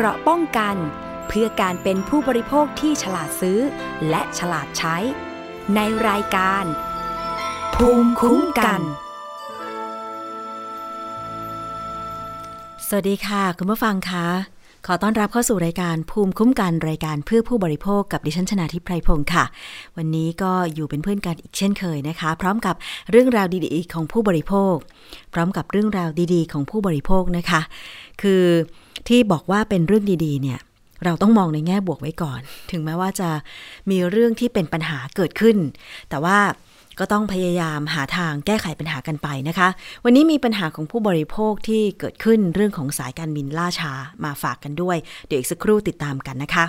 เกราะป้องกัน เพื่อการเป็นผู้บริโภคที่ฉลาดซื้อ และฉลาดใช้ ในรายการ ภูมิคุ้มกัน สวัสดีค่ะ คุณผู้ฟังคะ ขอต้อนรับเข้าสู่รายการภูมิคุ้มกันรายการเพื่อผู้บริโภคกับดิฉันชนาทิพไพรพงศ์ค่ะ วันนี้ก็อยู่เป็นเพื่อนกันอีกเช่นเคยนะคะ พร้อมกับเรื่องราวดีๆ ของผู้บริโภค พร้อมกับเรื่องราวดีๆ ของผู้บริโภคนะคะ คือที่บอกว่าเป็นเรื่องดีๆ เนี่ยเราต้องมองในแง่บวกไว้ก่อน ถึงแม้ว่าจะมีเรื่องที่เป็นปัญหาเกิดขึ้น แต่ว่า ก็ต้องพยายามหาทางแก้ไขปัญหากันไปนะคะ วันนี้มีปัญหาของผู้บริโภคที่เกิดขึ้นเรื่องของสายการบินล่าช้ามาฝากกันด้วย เดี๋ยวอีกสักครู่ติดตามกันนะคะ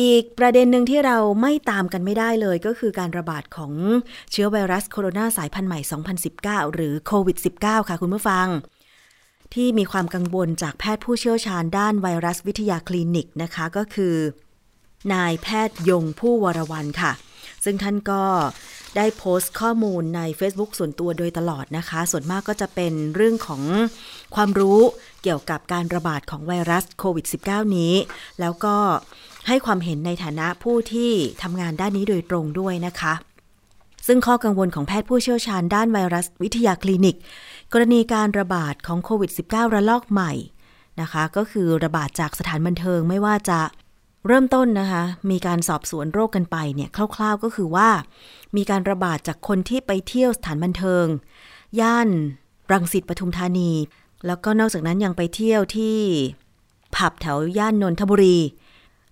อีกประเด็นหนึ่งที่เราไม่ตามกันไม่ได้เลยก็คือการระบาดของเชื้อไวรัสโคโรนาสายพันธุ์ใหม่ 2019 หรือโควิด -19 ค่ะคุณผู้ฟัง ที่มีความกังวลจากแพทย์ผู้เชี่ยวชาญด้านไวรัสวิทยาคลินิกนะคะ ก็คือ นายแพทย์ยงผู้วรวันค่ะ ซึ่งท่านก็ ได้โพสต์ข้อมูลใน Facebook ส่วนตัวโดยตลอดนะคะ ส่วนมากก็จะเป็นเรื่องของความรู้เกี่ยวกับการระบาดของไวรัสโควิด -19 นี้ แล้วก็ให้ความเห็นในฐานะผู้ที่ทำงานด้านนี้โดยตรงด้วยนะคะ ซึ่งข้อกังวลของแพทย์ผู้เชี่ยวชาญด้านไวรัสวิทยาคลินิก กรณีการระบาดของโควิด -19 ระลอกใหม่นะคะ ก็คือระบาดจากสถานบันเทิงไม่ว่าจะ เริ่มต้นนะคะ มีการสอบสวนโรคกันไปเนี่ยคร่าวๆก็คือว่า มีการระบาดจากคนที่ไปเที่ยวสถานบันเทิง ย่านรังสิตปทุมธานี แล้วก็นอกจากนั้นยังไปเที่ยวที่ผับแถวย่านนนทบุรี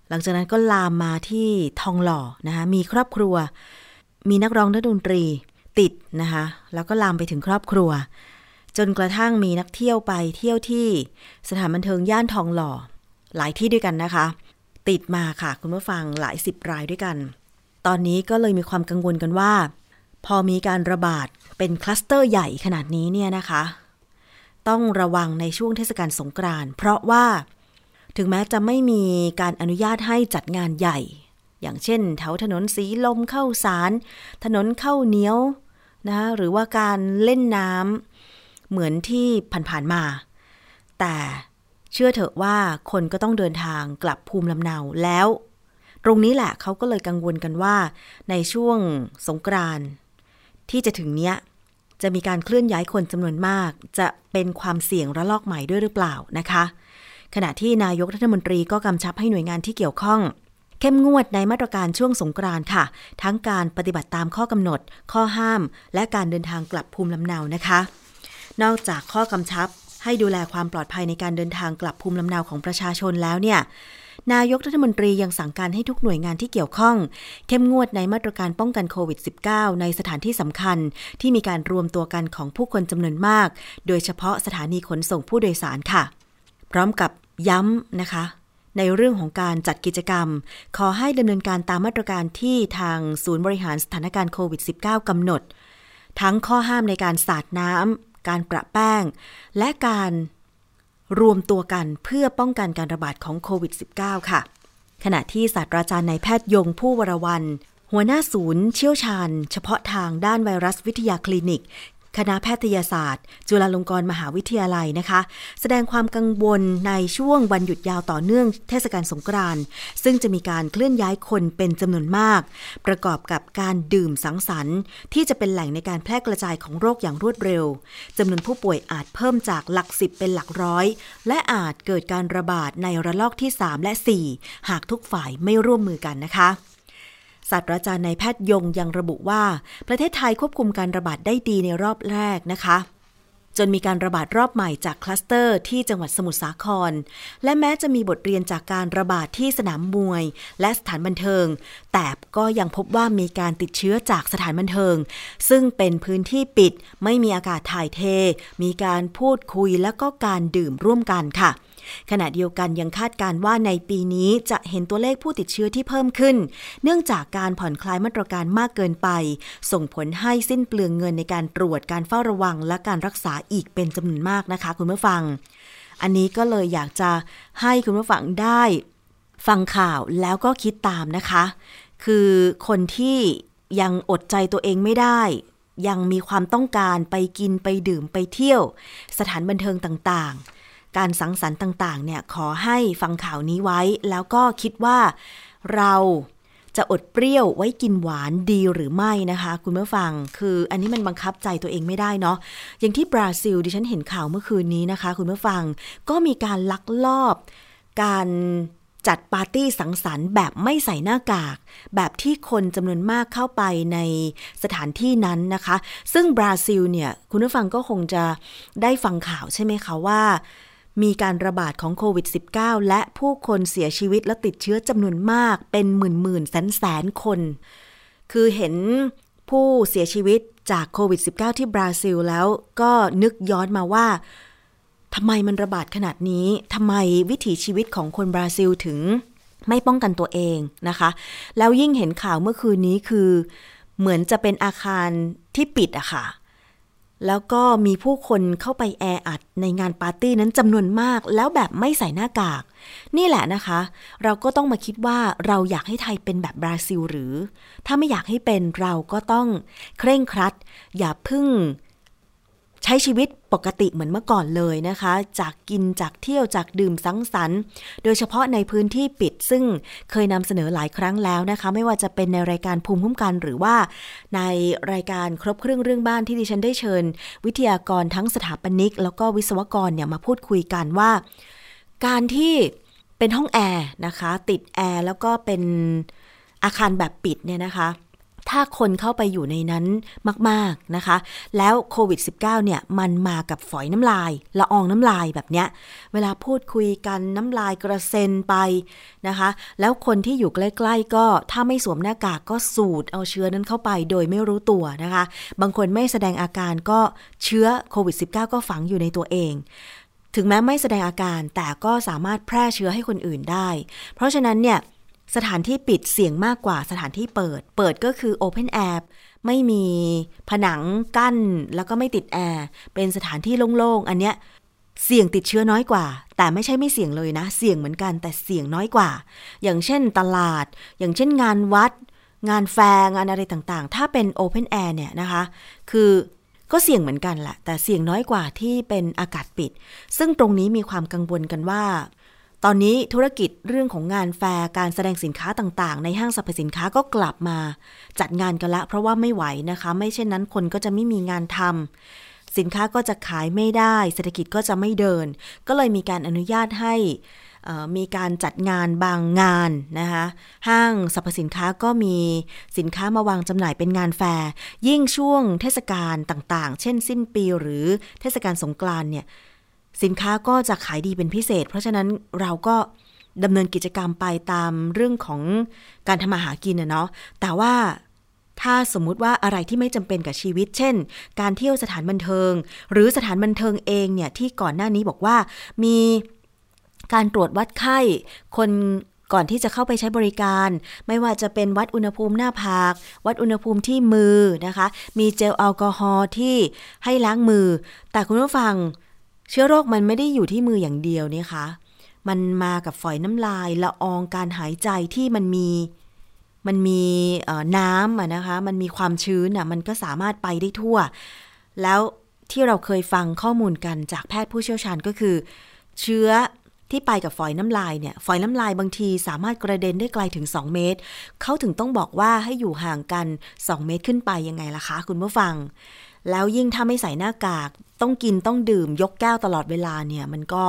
หลังจากนั้นก็ลามมาที่ทองหล่อนะคะมีครอบครัว มีนักร้องนักดนตรีติดนะคะแล้วก็ลามไปถึงครอบครัว จนกระทั่งมีนักเที่ยวไปเที่ยวที่สถานบันเทิงย่านทองหล่อ หลายที่ด้วยกันนะคะ ติดมาค่ะ คุณผู้ฟังหลายสิบรายด้วยกัน ตอนนี้ก็เลยมีความกังวลกันว่า พอมีการระบาดเป็นคลัสเตอร์ใหญ่ขนาดนี้เนี่ยนะคะ ต้องระวังในช่วงเทศกาลสงกรานต์เพราะว่าถึงแม้จะไม่มีการอนุญาตให้จัดงานใหญ่ อย่างเช่น แถวถนนสีลมเข้าสาร ถนนเข้าเนี้ยวนะหรือว่าการเล่นน้ำเหมือนที่ผ่านๆมา แต่ เชื่อเถอะว่าคนก็ต้องเดินทางกลับภูมิลำเนาแล้ว ตรงนี้แหละเขาก็เลยกังวลกันว่า ในช่วงสงกรานที่จะถึงเนี้ยจะมีการเคลื่อนย้ายคนจำนวนมาก จะเป็นความเสี่ยงระลอกใหม่ด้วยหรือเปล่านะคะ ขณะที่นายกรัฐมนตรีก็กำชับให้หน่วยงานที่เกี่ยวข้อง เข้มงวดในมาตรการช่วงสงกรานค่ะ ทั้งการปฏิบัติตามข้อกำหนด ข้อห้าม และการเดินทางกลับภูมิลำเนานะคะ นอกจากข้อกำชับ ให้ดูแลความปลอดภัยในการเดินทางกลับภูมิลำเนาของประชาชนแล้วเนี่ยนายกรัฐมนตรียังสั่งการให้ทุกหน่วยงานที่เกี่ยวข้อง เข้มงวดในมาตรการป้องกันโควิด -19 ในสถานที่สำคัญ ที่มีการรวมตัวกันของผู้คนจำนวนมาก โดยเฉพาะสถานีขนส่งผู้โดยสารค่ะ พร้อมกับย้ำนะคะ ในเรื่องของการจัดกิจกรรม ขอให้ดำเนินการตามมาตรการที่ทางศูนย์บริหารสถานการณ์โควิด -19 กำหนด ทั้งข้อห้ามในการสาดน้ำ การประแป้ง และการรวมตัวกันเพื่อป้องกันการระบาดของโควิด -19 ค่ะ ขณะที่ศาสตราจารย์นายแพทย์ยงผู้วรวันหัวหน้าศูนย์เชี่ยวชาญ เฉพาะทางด้านไวรัสวิทยาคลินิก คณะแพทยศาสตร์ จุฬาลงกรณ์มหาวิทยาลัยนะคะ แสดงความกังวลในช่วงวันหยุดยาวต่อเนื่องเทศกาลสงกรานต์ซึ่งจะมีการเคลื่อนย้ายคนเป็นจำนวนมาก ประกอบกับการดื่มสังสรรค์ ที่จะเป็นแหล่งในการแพร่กระจายของโรคอย่างรวดเร็วจำนวนผู้ป่วยอาจเพิ่มจากหลักสิบเป็นหลักร้อย และอาจเกิดการระบาดในระลอกที่ 3 และ 4 หากทุกฝ่ายไม่ร่วมมือกันนะคะ ศาสตราจารย์นายแพทย์ยงยังระบุว่า ประเทศไทยควบคุมการระบาดได้ดีในรอบแรกนะคะ จนมีการระบาดรอบใหม่จากคลัสเตอร์ที่จังหวัดสมุทรสาคร และแม้จะมีบทเรียนจากการระบาดที่สนามมวย และสถานบันเทิง แต่ก็ยังพบว่ามีการติดเชื้อจากสถานบันเทิง ซึ่งเป็นพื้นที่ปิด ไม่มีอากาศถ่ายเท มีการพูดคุยและก็การดื่มร่วมกันค่ะ ขณะเดียวกันยังคาดการว่าในปีนี้จะเห็นตัวเลขผู้ติดเชื้อที่เพิ่มขึ้น เนื่องจากการผ่อนคลายมาตรการมากเกินไป ส่งผลให้สิ้นเปลืองเงินในการตรวจการเฝ้าระวังและการรักษาอีกเป็นจำนวนมากนะคะ คุณผู้ฟัง อันนี้ก็เลยอยากจะให้คุณผู้ฟังได้ฟังข่าวแล้วก็คิดตามนะคะ คือคนที่ยังอดใจตัวเองไม่ได้ ยังมีความต้องการไปกินไปดื่มไปเที่ยว สถานบันเทิงต่างๆ การสังสรรค์ต่าง ๆ เนี่ยขอให้ฟังข่าวนี้ไว้ แล้วก็คิดว่าเราจะอดเปรี้ยวไว้กินหวานดีหรือไม่นะคะ คุณผู้ฟัง คืออันนี้มันบังคับใจตัวเองไม่ได้เนาะอย่างที่บราซิลดิฉันเห็นข่าวเมื่อคืนนี้นะคะ คุณผู้ฟังก็มีการลักลอบ การจัดปาร์ตี้สังสรรค์แบบไม่ใส่หน้ากาก แบบที่คนจำนวนมากเข้าไปในสถานที่นั้นนะคะ ซึ่งบราซิลเนี่ยคุณผู้ฟังก็คงจะได้ฟังข่าวใช่ไหมคะว่า มีการระบาดของโควิด -19 และผู้คนเสียชีวิตและติดเชื้อจำนวนมากเป็นหมื่นหมื่นแสนแสนคน คือเห็นผู้เสียชีวิตจากโควิด -19 ที่บราซิลแล้วก็นึกย้อนมาว่าทำไมมันระบาดขนาดนี้ทำไมวิถีชีวิตของคนบราซิลถึงไม่ป้องกันตัวเองนะคะ แล้วยิ่งเห็นข่าวเมื่อคืนนี้คือ เหมือนจะเป็นอาคารที่ปิดอะค่ะ แล้วก็มีผู้คนเข้าไปแออัดในงานปาร์ตี้นั้นจำนวนมาก แล้วแบบไม่ใส่หน้ากาก นี่แหละนะคะ เราก็ต้องมาคิดว่าเราอยากให้ไทยเป็นแบบบราซิลหรือ ถ้าไม่อยากให้เป็นเราก็ต้องเคร่งครัด อย่าพึ่ง ใช้ชีวิตปกติเหมือนเมื่อก่อนเลยนะคะ จากกินจากเที่ยวจากดื่มสังสรรค์ โดยเฉพาะในพื้นที่ปิดซึ่งเคยนำเสนอหลายครั้งแล้วนะคะ ไม่ว่าจะเป็นในรายการภูมิคุ้มกันหรือว่า ในรายการครบเครื่องเรื่องบ้านที่ดิฉันได้เชิญ วิทยากรทั้งสถาปนิก แล้วก็วิศวกรเนี่ยมาพูดคุยกันว่า การที่เป็นห้องแอร์นะคะ ติดแอร์แล้วก็เป็นอาคารแบบปิดเนี่ยนะคะ ถ้าคนเข้าไปอยู่ในนั้นมาก ๆ นะคะ แล้วโควิด -19 เนี่ย มันมากับฝอยน้ำลาย ละอองน้ำลายแบบเนี้ย เวลาพูดคุยกันน้ำลายกระเซ็นไปนะคะ แล้วคนที่อยู่ใกล้ ๆ ก็ถ้าไม่สวมหน้ากากก็สูดเอาเชื้อนั้นเข้าไปโดยไม่รู้ตัวนะคะ บางคนไม่แสดงอาการก็เชื้อโควิด -19 ก็ฝังอยู่ในตัวเองถึงแม้ไม่แสดงอาการแต่ก็สามารถแพร่เชื้อให้คนอื่นได้ เพราะฉะนั้นเนี่ย สถานที่ปิดเสี่ยงมากกว่าสถานที่เปิด เปิดก็คือ Open Air ไม่มีผนังกั้นแล้วก็ไม่ติดแอร์ เป็นสถานที่โล่งๆ อันเนี้ยเสี่ยงติดเชื้อน้อยกว่า แต่ไม่ใช่ไม่เสี่ยงเลยนะ เสี่ยงเหมือนกันแต่เสี่ยงน้อยกว่า อย่างเช่นตลาด อย่างเช่นงานวัด งานแฟร์งานอะไรต่างๆ ถ้าเป็น Open Air เนี่ยนะคะ คือก็เสี่ยงเหมือนกันแหละแต่เสี่ยงน้อยกว่าที่เป็นอากาศปิด ซึ่งตรงนี้มีความกังวลกันว่า ตอนนี้ธุรกิจเรื่องของงานแฟร์การแสดงสินค้าต่างๆ ในห้างสรรพสินค้าก็กลับมาจัดงานกันละ เพราะว่าไม่ไหวนะคะ ไม่เช่นนั้นคนก็จะไม่มีงานทำสินค้าก็จะขายไม่ได้ เศรษฐกิจก็จะไม่เดิน ก็เลยมีการอนุญาตให้มีการจัดงานบางงานนะคะห้างสรรพสินค้าก็มีสินค้ามาวางจำหน่ายเป็นงานแฟร์ยิ่งช่วงเทศกาลต่างๆ เช่นสิ้นปีหรือเทศกาลสงกรานเนี่ย สินค้าก็จะขายดีเป็นพิเศษ เพราะฉะนั้นเราก็ดำเนินกิจกรรมไปตามเรื่องของการทำมาหากินนะเนาะแต่ว่าถ้าสมมุติว่าอะไรที่ไม่จำเป็นกับชีวิต เช่น การเที่ยวสถานบันเทิง หรือสถานบันเทิงเองเนี่ยที่ก่อนหน้านี้บอกว่ามีการตรวจวัดไข้ คนก่อนที่จะเข้าไปใช้บริการ ไม่ว่าจะเป็นวัดอุณหภูมิหน้าผาก วัดอุณหภูมิที่มือนะคะ มีเจลแอลกอฮอล์ที่ให้ล้างมือ แต่คุณผู้ฟัง เชื้อโรคมันไม่ได้อยู่ที่มืออย่างเดียวนี่คะมันมากับฝอยน้ำลายละอองการหายใจที่มันมีมันมีน้ำอะนะคะ มันมีความชื้นอะมันก็สามารถไปได้ทั่ว แล้วที่เราเคยฟังข้อมูลกันจากแพทย์ผู้เชี่ยวชาญก็คือ เชื้อที่ไปกับฝอยน้ำลายเนี่ย ฝอยน้ำลายบางทีสามารถกระเด็นได้ไกลถึง 2 เมตร เขาถึงต้องบอกว่าให้อยู่ห่างกัน 2 เมตรขึ้นไปยังไงล่ะคะ คุณผู้ฟัง แล้วยิ่งถ้าไม่ใส่หน้ากาก ต้องกินต้องดื่มยกแก้วตลอดเวลาเนี่ยมันก็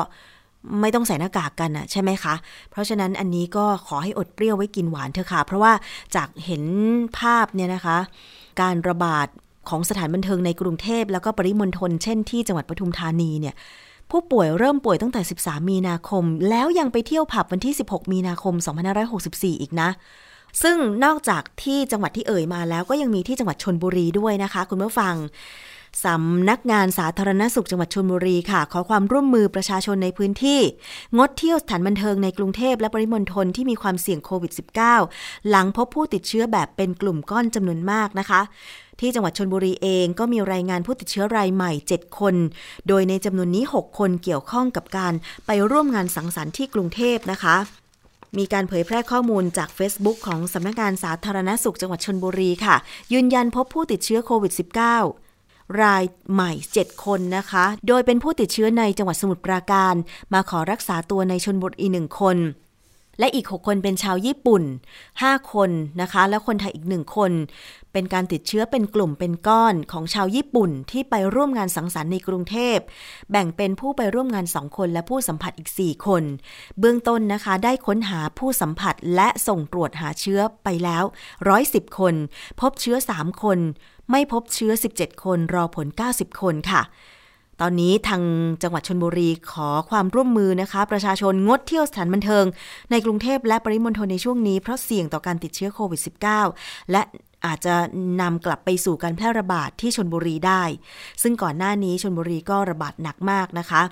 ไม่ต้องใส่หน้ากากกันอะใช่ไหมคะ เพราะฉะนั้นอันนี้ก็ขอให้อดเปรี้ยวไว้กินหวานเถอะค่ะ เพราะว่าจากเห็นภาพเนี่ยนะคะ การระบาดของสถานบันเทิงในกรุงเทพแล้วก็ปริมณฑลเช่นที่จังหวัดปทุมธานีเนี่ยผู้ป่วยเริ่มป่วยตั้งแต่ 13 มีนาคม แล้วยังไปเที่ยวผับวันที่ 16 มีนาคม 2564 อีกนะ ซึ่งนอกจากที่จังหวัดที่เอ่ยมาแล้วก็ยังมีที่จังหวัดชนบุรีด้วยนะคะ คุณผู้ฟัง สำนักงานสาธารณสุขจังหวัดชนบุรีค่ะ ขอความร่วมมือประชาชนในพื้นที่ งดเที่ยวสถานบันเทิงในกรุงเทพและปริมณฑลที่มีความเสี่ยงโควิด -19 หลังพบผู้ติดเชื้อแบบเป็นกลุ่มก้อนจำนวนมากนะคะที่จังหวัดชนบุรีเองก็มีรายงานผู้ติดเชื้อรายใหม่ 7 คน โดยในจำนวนนี้ 6 คนเกี่ยวข้องกับการไปร่วมงานสังสรรค์ที่กรุงเทพนะคะ มีการเผยแพร่ข้อมูลจาก Facebook ของสำนักงานสาธารณสุขจังหวัดชนบุรีค่ะ ยืนยันพบผู้ติดเชื้อโควิด -19 รายใหม่ 7 คนนะคะ โดยเป็นผู้ติดเชื้อในจังหวัดสมุทรปราการ มาขอรักษาตัวในชนบุรีหนึ่งคน และอีก 6 คนเป็นชาวญี่ปุ่น 5 คนนะคะ และคนไทยอีกหนึ่งคน เป็นการติดเชื้อเป็นกลุ่มเป็นก้อนของชาวญี่ปุ่นที่ไปร่วมงานสังสรรค์ในกรุงเทพ แบ่งเป็นผู้ไปร่วมงาน 2 คน และผู้สัมผัสอีก 4 คน เบื้องต้นนะคะได้ค้นหาผู้สัมผัสและส่งตรวจหาเชื้อไปแล้ว 110 คน พบเชื้อ 3 คน ไม่พบเชื้อ 17 คนรอผล 90 คนค่ะ ตอนนี้ทางจังหวัดชนบุรีขอความร่วมมือนะคะ ประชาชนงดเที่ยวสถานบันเทิง ในกรุงเทพและปริมณฑลในช่วงนี้เพราะเสี่ยงต่อการติดเชื้อโควิด -19 และอาจจะนำกลับไปสู่การแพร่ระบาดที่ชนบุรีได้ ซึ่งก่อนหน้านี้ชนบุรีก็ระบาดหนักมากนะคะ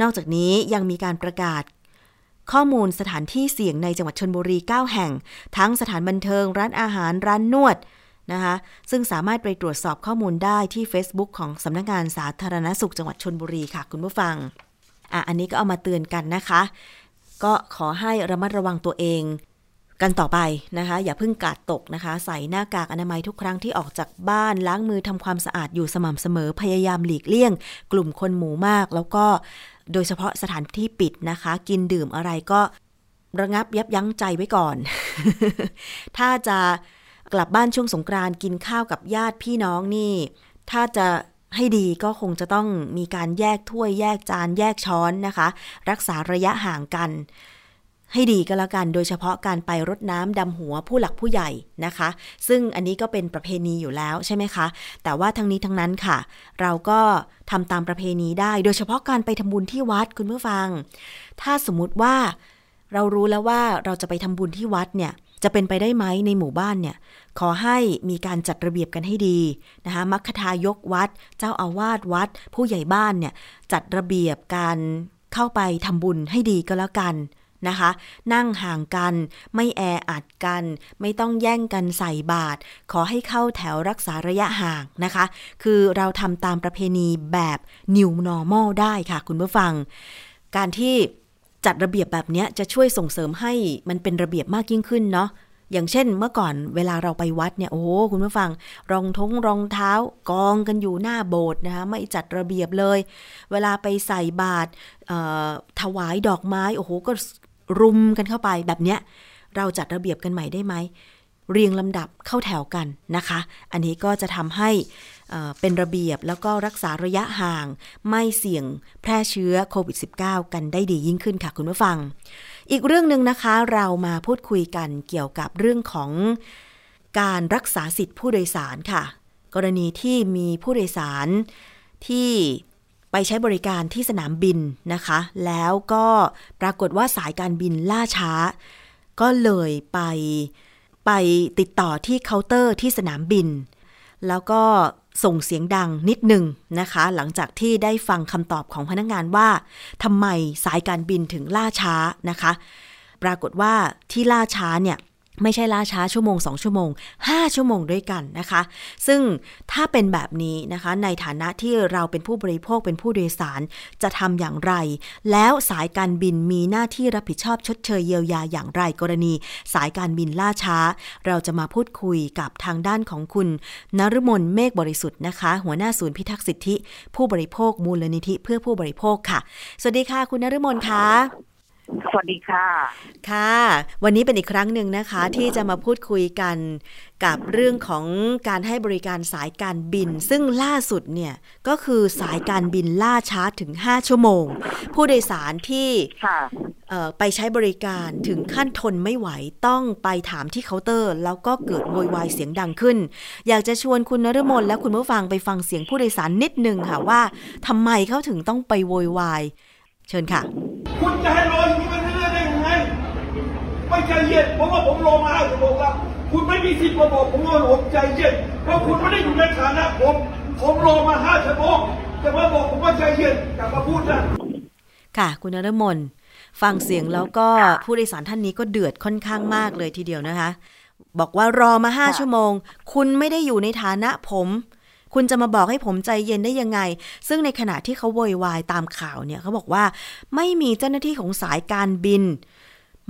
นอกจากนี้ยังมีการประกาศข้อมูลสถานที่เสี่ยงในจังหวัดชนบุรี 9 แห่ง ทั้งสถานบันเทิง ร้านอาหาร ร้านนวด นะคะซึ่งสามารถไปตรวจสอบข้อมูลได้ที่ Facebook ของสำนักงงานสาธารณสุขจังหวัดชนบุรีค่ะ คุณผู้ฟังอะอันนี้ก็เอามาเตือนกันนะคะ ก็ขอให้ระมัดระวังตัวเองกันต่อไปนะคะ อย่าเพิ่งกาดตกนะคะ ใส่หน้ากากอนามัยทุกครั้งที่ออกจากบ้านล้างมือทำความสะอาดอยู่สม่ำเสมอพยายามหลีกเลี่ยง กลุ่มคนหมู่มาก แล้วก็โดยเฉพาะสถานที่ปิดนะคะ กินดื่มอะไรก็ระงับยับยั้งใจไว้ก่อน ถ้าจะ กลับบ้านช่วงสงกรานต์กินข้าวกับญาติพี่น้องนี่ ถ้าจะให้ดีก็คงจะต้องมีการแยกถ้วยแยกจานแยกช้อนนะคะ รักษาระยะห่างกัน ให้ดีก็แล้วกัน โดยเฉพาะการไปรดน้ำดำหัวผู้หลักผู้ใหญ่นะคะ ซึ่งอันนี้ก็เป็นประเพณีอยู่แล้วใช่ไหมคะ แต่ว่าทั้งนี้ทั้งนั้นค่ะ เราก็ทำตามประเพณีได้ โดยเฉพาะการไปทำบุญที่วัดคุณผู้ฟัง ถ้าสมมติว่าเรารู้แล้วว่าเราจะไปทำบุญที่วัดเนี่ย จะเป็นไปได้ไหมในหมู่บ้านเนี่ย ขอให้มีการจัดระเบียบกันให้ดีนะคะมัคคทายกวัด เจ้าอาวาสวัด ผู้ใหญ่บ้านเนี่ยจัดระเบียบการเข้าไปทำบุญให้ดีก็แล้วกันนะคะ นั่งห่างกัน ไม่แออัดกัน ไม่ต้องแย่งกันใส่บาตรขอให้เข้าแถวรักษาระยะห่างนะคะ คือเราทำตามประเพณีแบบ new normal ได้ค่ะคุณผู้ฟัง การที่ จัดระเบียบแบบนี้จะช่วยส่งเสริมให้มันเป็นระเบียบมากยิ่งขึ้นเนาะอย่างเช่นเมื่อก่อนเวลาเราไปวัดเนี่ยโอ้คุณผู้ฟัง รองท้องรองเท้ากองกันอยู่หน้าโบสถ์นะคะไม่จัดระเบียบเลย เวลาไปใส่บาตรถวายดอกไม้โอ้โหก็รุมกันเข้าไปแบบเนี้ยเราจัดระเบียบกันใหม่ได้ไหม เรียงลำดับเข้าแถวกันนะคะ อันนี้ก็จะทำให้ เป็นระเบียบแล้วก็รักษาระยะห่าง ไม่เสี่ยงแพร่เชื้อโควิด -19 กันได้ดียิ่งขึ้นค่ะคุณผู้ฟัง อีกเรื่องหนึ่งนะคะเรามาพูดคุยกันเกี่ยวกับเรื่องของการรักษาสิทธิผู้โดยสารค่ะ กรณีที่มีผู้โดยสารที่ไปใช้บริการที่สนามบินนะคะ แล้วก็ปรากฏว่าสายการบินล่าช้า ก็เลยไปไปติดต่อที่เคาน์เตอร์ที่สนามบิน แล้วก็ ส่งเสียงดังนิดหนึ่งนะคะ หลังจากที่ได้ฟังคำตอบของพนักงงานว่าทำไมสายการบินถึงล่าช้านะคะ ปรากฏว่าที่ล่าช้าเนี่ย ไม่ใช่ล่าช้าชั่วโมง 2 ชั่วโมง 5 ชั่วโมงด้วยกันนะคะ ซึ่งถ้าเป็นแบบนี้นะคะ ในฐานะที่เราเป็นผู้บริโภคเป็นผู้โดยสารจะทำอย่างไร แล้วสายการบินมีหน้าที่รับผิดชอบชดเชยเยียวยาอย่างไรกรณี สายการบินล่าช้า เราจะมาพูดคุยกับทางด้านของคุณนฤมลเมฆบริสุทธิ์นะคะ หัวหน้าศูนย์พิทักษ์สิทธิ ผู้บริโภคมูลนิธิเพื่อผู้บริโภคค่ะ สวัสดีค่ะ คุณนฤมลค่ะ สวัสดีค่ะ ค่ะ วันนี้เป็นอีกครั้งหนึ่งนะคะ ที่จะมาพูดคุยกันกับเรื่องของการให้บริการสายการบิน ซึ่งล่าสุดเนี่ย ก็คือสายการบินล่าช้าถึง 5 ชั่วโมง ผู้โดยสารที่ไปใช้บริการถึงขั้นทนไม่ไหวต้องไปถามที่เคาน์เตอร์ แล้วก็เกิดโวยวายเสียงดังขึ้น อยากจะชวนคุณนฤมลและคุณผู้ฟังไปฟังเสียงผู้โดยสารนิดนึงค่ะว่าทำไมเขาถึงต้องไปโวยวายเชิญค่ะ คุณจะให้ร ไม่ใจเย็นเพราะว่าผมรอมาห้าชั่วโมงแล้วคุณไม่มีสิทธิ์มาบอกผมว่าผมใจเย็นเพราะคุณไม่ได้อยู่ในฐานะผมผมรอมาห้าชั่วโมงจะมาบอกผมว่าใจเย็นกลับมาพูดนะค่ะ คุณนรมนฟังเสียงแล้วก็ผู้โดยสารท่านนี้ก็เดือดค่อนข้างมากเลยทีเดียวนะคะ บอกว่ารอมาห้าชั่วโมง คุณไม่ได้อยู่ในฐานะผม คุณจะมาบอกให้ผมใจเย็นได้ยังไง ซึ่งในขณะที่เขาโวยวายตามข่าวเนี่ยเขาบอกว่า ไม่มีเจ้าหน้าที่ของสายการบิน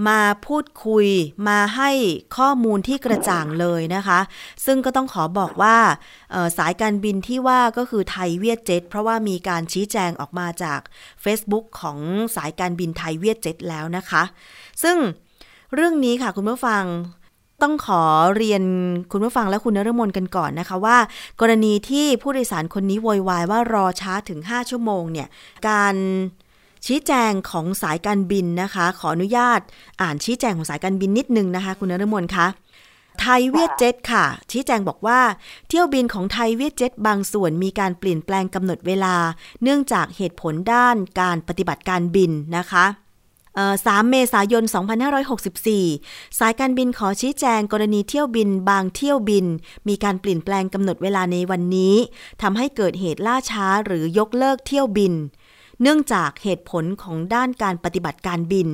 มาพูดคุยมาให้ข้อมูลที่กระจ่างเลยนะคะ ซึ่งก็ต้องขอบอกว่าสายการบินที่ว่าก็คือไทยเวียดเจ็ตเพราะว่ามีการชี้แจงออกมาจาก Facebook ของสายการบินไทยเวียดเจ็ตแล้วนะคะ ซึ่งเรื่องนี้ค่ะคุณผู้ฟังต้องขอเรียนคุณผู้ฟังและคุณนรมนกันก่อนนะคะว่า กรณีที่ผู้โดยสารคนนี้โวยวายว่ารอช้าถึง 5 ชั่วโมงเนี่ย การ ชี้แจงของสายการบินนะคะ ขออนุญาตอ่านชี้แจงของสายการบินนิดนึงนะคะ คุณนรมนคะไทยเวียดเจ็ตค่ะ ชี้แจงบอกว่า เที่ยวบินของไทยเวียดเจ็ตบางส่วนมีการเปลี่ยนแปลงกำหนดเวลา เนื่องจากเหตุผลด้านการปฏิบัติการบินนะคะ3 เมษายน 2564 สายการบินขอชี้แจงกรณีเที่ยวบินบางเที่ยวบิน มีการเปลี่ยนแปลงกำหนดเวลาในวันนี้ทำให้เกิดเหตุล่าช้าหรือยกเลิกเที่ยวบิน เนื่องจากเหตุผลของด้านการปฏิบัติการบิน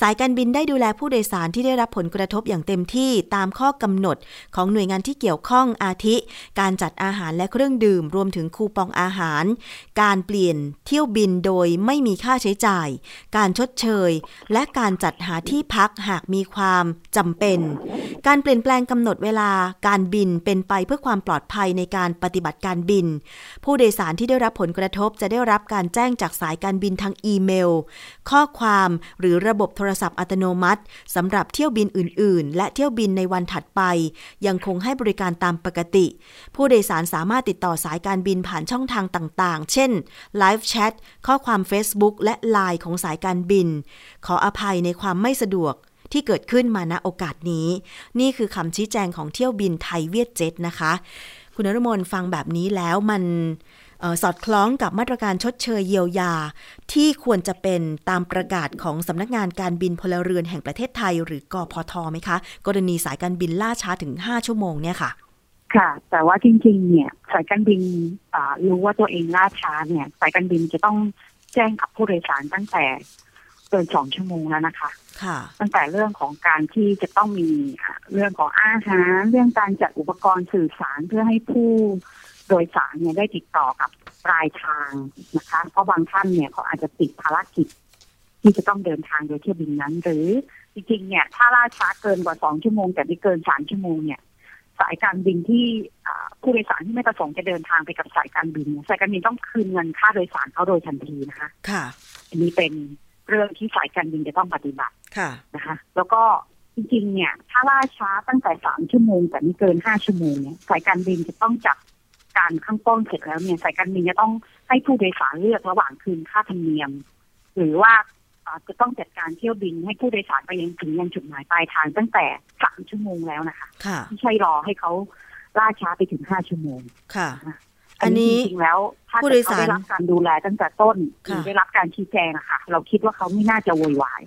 สายการบินได้ดูแลผู้โดยสารที่ได้รับผลกระทบอย่างเต็มที่ตามข้อกำหนดของหน่วยงานที่เกี่ยวข้องอาทิ การจัดอาหารและเครื่องดื่ม รวมถึงคูปองอาหาร การเปลี่ยนเที่ยวบินโดยไม่มีค่าใช้จ่าย การชดเชย และการจัดหาที่พักหากมีความจำเป็น การเปลี่ยนแปลงกำหนดเวลาการบินเป็นไปเพื่อความปลอดภัยในการปฏิบัติการบิน ผู้โดยสารที่ได้รับผลกระทบจะได้รับการแจ้งจากสายการบินทางอีเมล ข้อความหรือระบบโทรศัพท์อัตโนมัติสำหรับเที่ยวบินอื่น ๆ และเที่ยวบินในวันถัดไป ยังคงให้บริการตามปกติ ผู้โดยสารสามารถติดต่อสายการบินผ่านช่องทางต่าง ๆ เช่นไลฟ์แชทข้อความ Facebook และ Line ของสายการบิน ขออภัยในความไม่สะดวกที่เกิดขึ้นมาณโอกาสนี้ นี่คือคำชี้แจงของเที่ยวบินไทยเวียดเจ็ตนะคะ คุณนรมนฟังแบบนี้แล้วมัน สอดคล้องกับมาตรการชดเชยเยียวยา ที่ควรจะเป็นตามประกาศของสำนักงานการบินพลเรือนแห่งประเทศไทย หรือกอพทไหมคะ กรณีสายการบินล่าช้าถึง 5 ชั่วโมงเนี่ยค่ะ ค่ะ แต่ว่าจริง ๆ เนี่ยสายการบินรู้ว่าตัวเองล่าช้าเนี่ย สายการบินจะต้องแจ้งกับผู้โดยสารตั้งแต่เกินสองชั่วโมงแล้วนะคะค่ะตั้งแต่เรื่องของการที่จะต้องมีเรื่องของอาหาร เรื่องการจัดอุปกรณ์สื่อสารเพื่อให้ผู้ โดยสารเนี่ยได้ติดต่อกับปลายทางนะคะ เพราะบางท่านเนี่ยเขาอาจจะติดภารกิจ ที่จะต้องเดินทางโดยเที่ยวบินนั้น หรือจริงๆเนี่ยถ้าล่าช้าเกินกว่าสองชั่วโมง แต่ไม่เกินสามชั่วโมงเนี่ย สายการบินที่ผู้โดยสารที่ไม่ประสงค์จะเดินทางไปกับสายการบินสายการบินต้องคืนเงินค่าโดยสารเขาโดยทันทีนะคะ ค่ะอันนี้เป็นเรื่องที่สายการบินจะต้องปฏิบัติค่ะนะคะ แล้วก็จริงๆเนี่ย ถ้าล่าช้าตั้งแต่สามชั่วโมงแต่ไม่เกินห้าชั่วโมงเนี่ยสายการบินจะต้องจับ การข้างต้นเสร็จแล้วเนี่ยสายการบินจะต้องให้ผู้โดยสารเลือกระหว่างคืนค่าธรรมเนียม หรือว่าจะต้องจัดการเที่ยวบินให้ผู้โดยสารไปยังถึงยังจุดหมายปลายทางตั้งแต่สามชั่วโมงแล้วนะคะไม่ใช่รอให้เขาล่าช้าไปถึงห้าชั่วโมงค่ะ อันนี้จริงแล้วถ้าเขาได้รับการดูแลตั้งแต่ต้นหรือได้รับการชี้แจงอะค่ะ เราคิดว่าเขาไม่น่าจะโวยวาย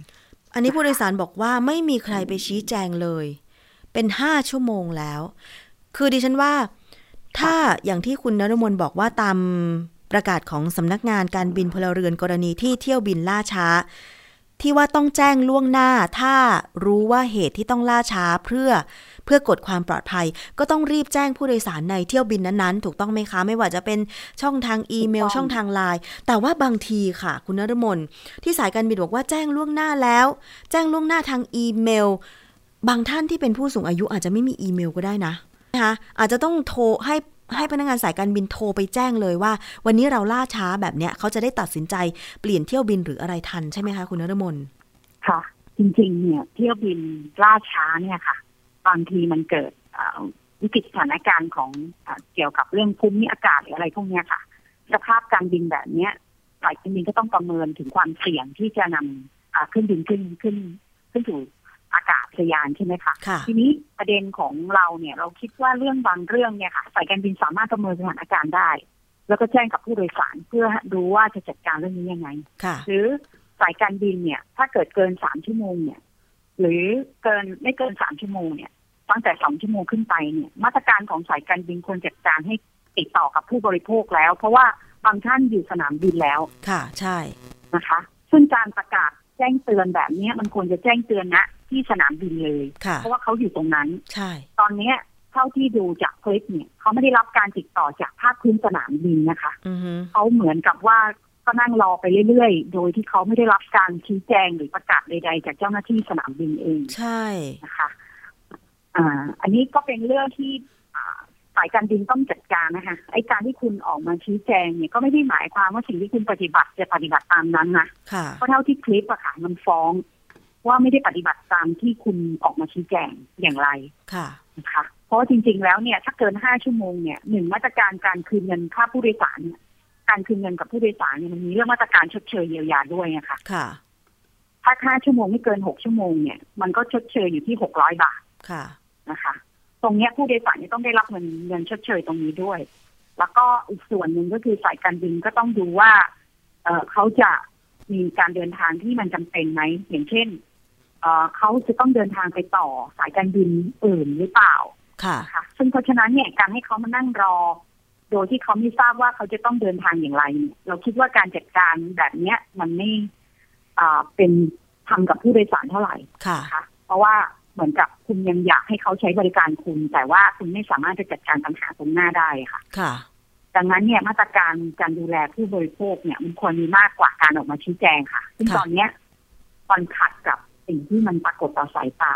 อันนี้ผู้โดยสารบอกว่าไม่มีใครไปชี้แจงเลย เป็นห้าชั่วโมงแล้ว คือดิฉันว่า ถ้าอย่างที่คุณนรมนบอกว่าตามประกาศของสำนักงานการบินพลเรือนกรณีที่เที่ยวบินล่าช้า ที่ว่าต้องแจ้งล่วงหน้า ถ้ารู้ว่าเหตุที่ต้องล่าช้าเพื่อเพื่อกดความปลอดภัย ก็ต้องรีบแจ้งผู้โดยสารในเที่ยวบินนั้นๆ ถูกต้องไหมคะ ไม่ว่าจะเป็นช่องทางอีเมล ช่องทางไลน์แต่ว่าบางทีค่ะ คุณนรมนที่สายการบินบอกว่าแจ้งล่วงหน้าแล้ว แจ้งล่วงหน้าทางอีเมล บางท่านที่เป็นผู้สูงอายุอาจจะไม่มีอีเมลก็ได้นะ นะคะอาจจะต้องโทรให้ให้พนักงานสายการบินโทรไปแจ้งเลยว่า วันนี้เราล่าช้าแบบเนี้ยเขาจะได้ตัดสินใจเปลี่ยนเที่ยวบินหรืออะไรทันใช่ไหมคะคุณนรมนค่ะ จริงๆ เนี่ยเที่ยวบินล่าช้าเนี่ยค่ะ บางทีมันเกิดวิกฤตสถานการณ์ของเกี่ยวกับเรื่องภูมิอากาศหรืออะไรพวกนี้ค่ะ สภาพการบินแบบเนี้ยสายการบินก็ต้องประเมินถึงความเสี่ยงที่จะนำขึ้นบินขึ้นขึ้นขึ้นสู่ อากาศยานใช่ไหมคะทีนี้ประเด็นของเราเนี่ยเราคิดว่าเรื่องบางเรื่องเนี่ยค่ะสายการบินสามารถประเมินสถานการณ์ได้ แล้วก็แจ้งกับผู้โดยสารเพื่อดูว่าจะจัดการเรื่องนี้ยังไงหรือสายการบินเนี่ย ถ้าเกิดเกินสามชั่วโมงเนี่ย หรือเกินไม่เกินสามชั่วโมงเนี่ยตั้งแต่สองชั่วโมงขึ้นไปเนี่ย มาตรการของสายการบินควรจัดการให้ติดต่อกับผู้บริโภคแล้ว เพราะว่าบางท่านอยู่สนามบินแล้ว ค่ะ ใช่นะคะ ซึ่งการประกาศแจ้งเตือนแบบนี้มันควรจะแจ้งเตือนนะ ที่สนามบินเลย เพราะว่าเขาอยู่ตรงนั้น ใช่ ตอนเนี้ยเท่าที่ดูจากคลิปเนี่ยเขาไม่ได้รับการติดต่อจากภาคพื้นสนามบินนะคะเขาเหมือนกับว่าก็นั่งรอไปเรื่อยๆ โดยที่เขาไม่ได้รับการชี้แจงหรือประกาศใดๆ จากเจ้าหน้าที่สนามบินเอง ใช่นะคะอ่าอันนี้ก็เป็นเรื่องที่อ่าสายการบินต้องจัดการนะคะไอ้การที่คุณออกมาชี้แจงเนี่ยก็ไม่ได้หมายความว่าสิ่งที่คุณปฏิบัติจะปฏิบัติตามนั้นนะค่ะเพราะเท่าที่คลิปอะค่ะมันฟ้อง ว่าไม่ได้ปฏิบัติตามที่คุณออกมาชี้แจงอย่างไรค่ะนะคะเพราะว่าจริง ๆ แล้วเนี่ยถ้าเกินห้าชั่วโมงเนี่ยหนึ่งมาตรการการคืนเงินค่าผู้โดยสารเนี่ยการคืนเงินกับผู้โดยสารเนี่ยมันมีเรื่องมาตรการชดเชยเยียวยาด้วยนะคะค่ะ ถ้าห้าชั่วโมงไม่เกินหกชั่วโมงเนี่ยมันก็ชดเชยอยู่ที่หกร้อยบาทค่ะนะคะ ตรงเนี้ยผู้โดยสารเนี่ยต้องได้รับเงินเงินชดเชยตรงนี้ด้วย แล้วก็อีกส่วนหนึ่งก็คือสายการบินก็ต้องดูว่า เออเขาจะมีการเดินทางที่มันจำเป็นไหมอย่างเช่น เออเขาจะต้องเดินทางไปต่อสายการบินอื่นหรือเปล่า ค่ะนะคะซึ่งเพราะฉะนั้นเนี่ยการให้เขามานั่งรอ โดยที่เขาไม่ทราบว่าเขาจะต้องเดินทางอย่างไรเนี่ยเราคิดว่าการจัดการแบบเนี้ย มันไม่อ่าเป็นทำกับผู้โดยสารเท่าไหร่ ค่ะนะคะเพราะว่าเหมือนกับคุณยังอยากให้เขาใช้บริการคุณ แต่ว่าคุณไม่สามารถจะจัดการปัญหาตรงหน้าได้ค่ะ ค่ะ ดังนั้นเนี่ยมาตรการการดูแลผู้บริโภคเนี่ย มันควรมีมากกว่าการออกมาชี้แจงค่ะซึ่งค่ะตอนเนี้ยมันขัดกับ สิ่งที่มันปรากฏต่อสายตา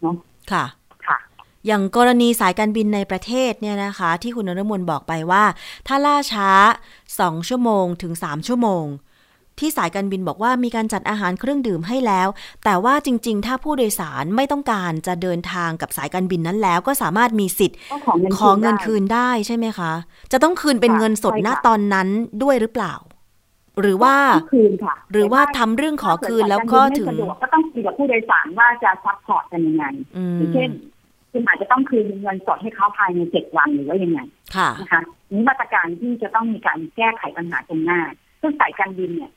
เนาะค่ะค่ะ อย่างกรณีสายการบินในประเทศเนี่ยนะคะ ที่คุณนรมนบอกไปว่า ถ้าล่าช้า2ชั่วโมงถึง3ชั่วโมง ที่สายการบินบอกว่ามีการจัดอาหารเครื่องดื่มให้แล้ว แต่ว่าจริง ๆ ถ้าผู้โดยสารไม่ต้องการจะเดินทางกับสายการบินนั้นแล้ว ก็สามารถมีสิทธิ์ก็ของเงินขอเงินได้คืนได้ใช่ไหมคะ จะต้องคืนเป็นค่ะเงินสดใช่ณค่ะตอนนั้นด้วยหรือเปล่า หรือว่าต้องคืนค่ะ หรือว่าแต่ทำเรื่องขอคืนถ้าเดแล้วก็สายารบินถึงไม่สะดวกก็ต้องคุยกับผู้โดยสารว่าจะซัพพอร์ตกันยังไงอืมอย่างเช่นคุณอาจจะต้องคืนเงินสดให้เขาภายในเจ็ดวันหรือว่ายังไงค่ะนะคะนี่มาตรการที่จะต้องมีการแก้ไขปัญหาตรงหน้า ซึ่งสายการบินเนี่ย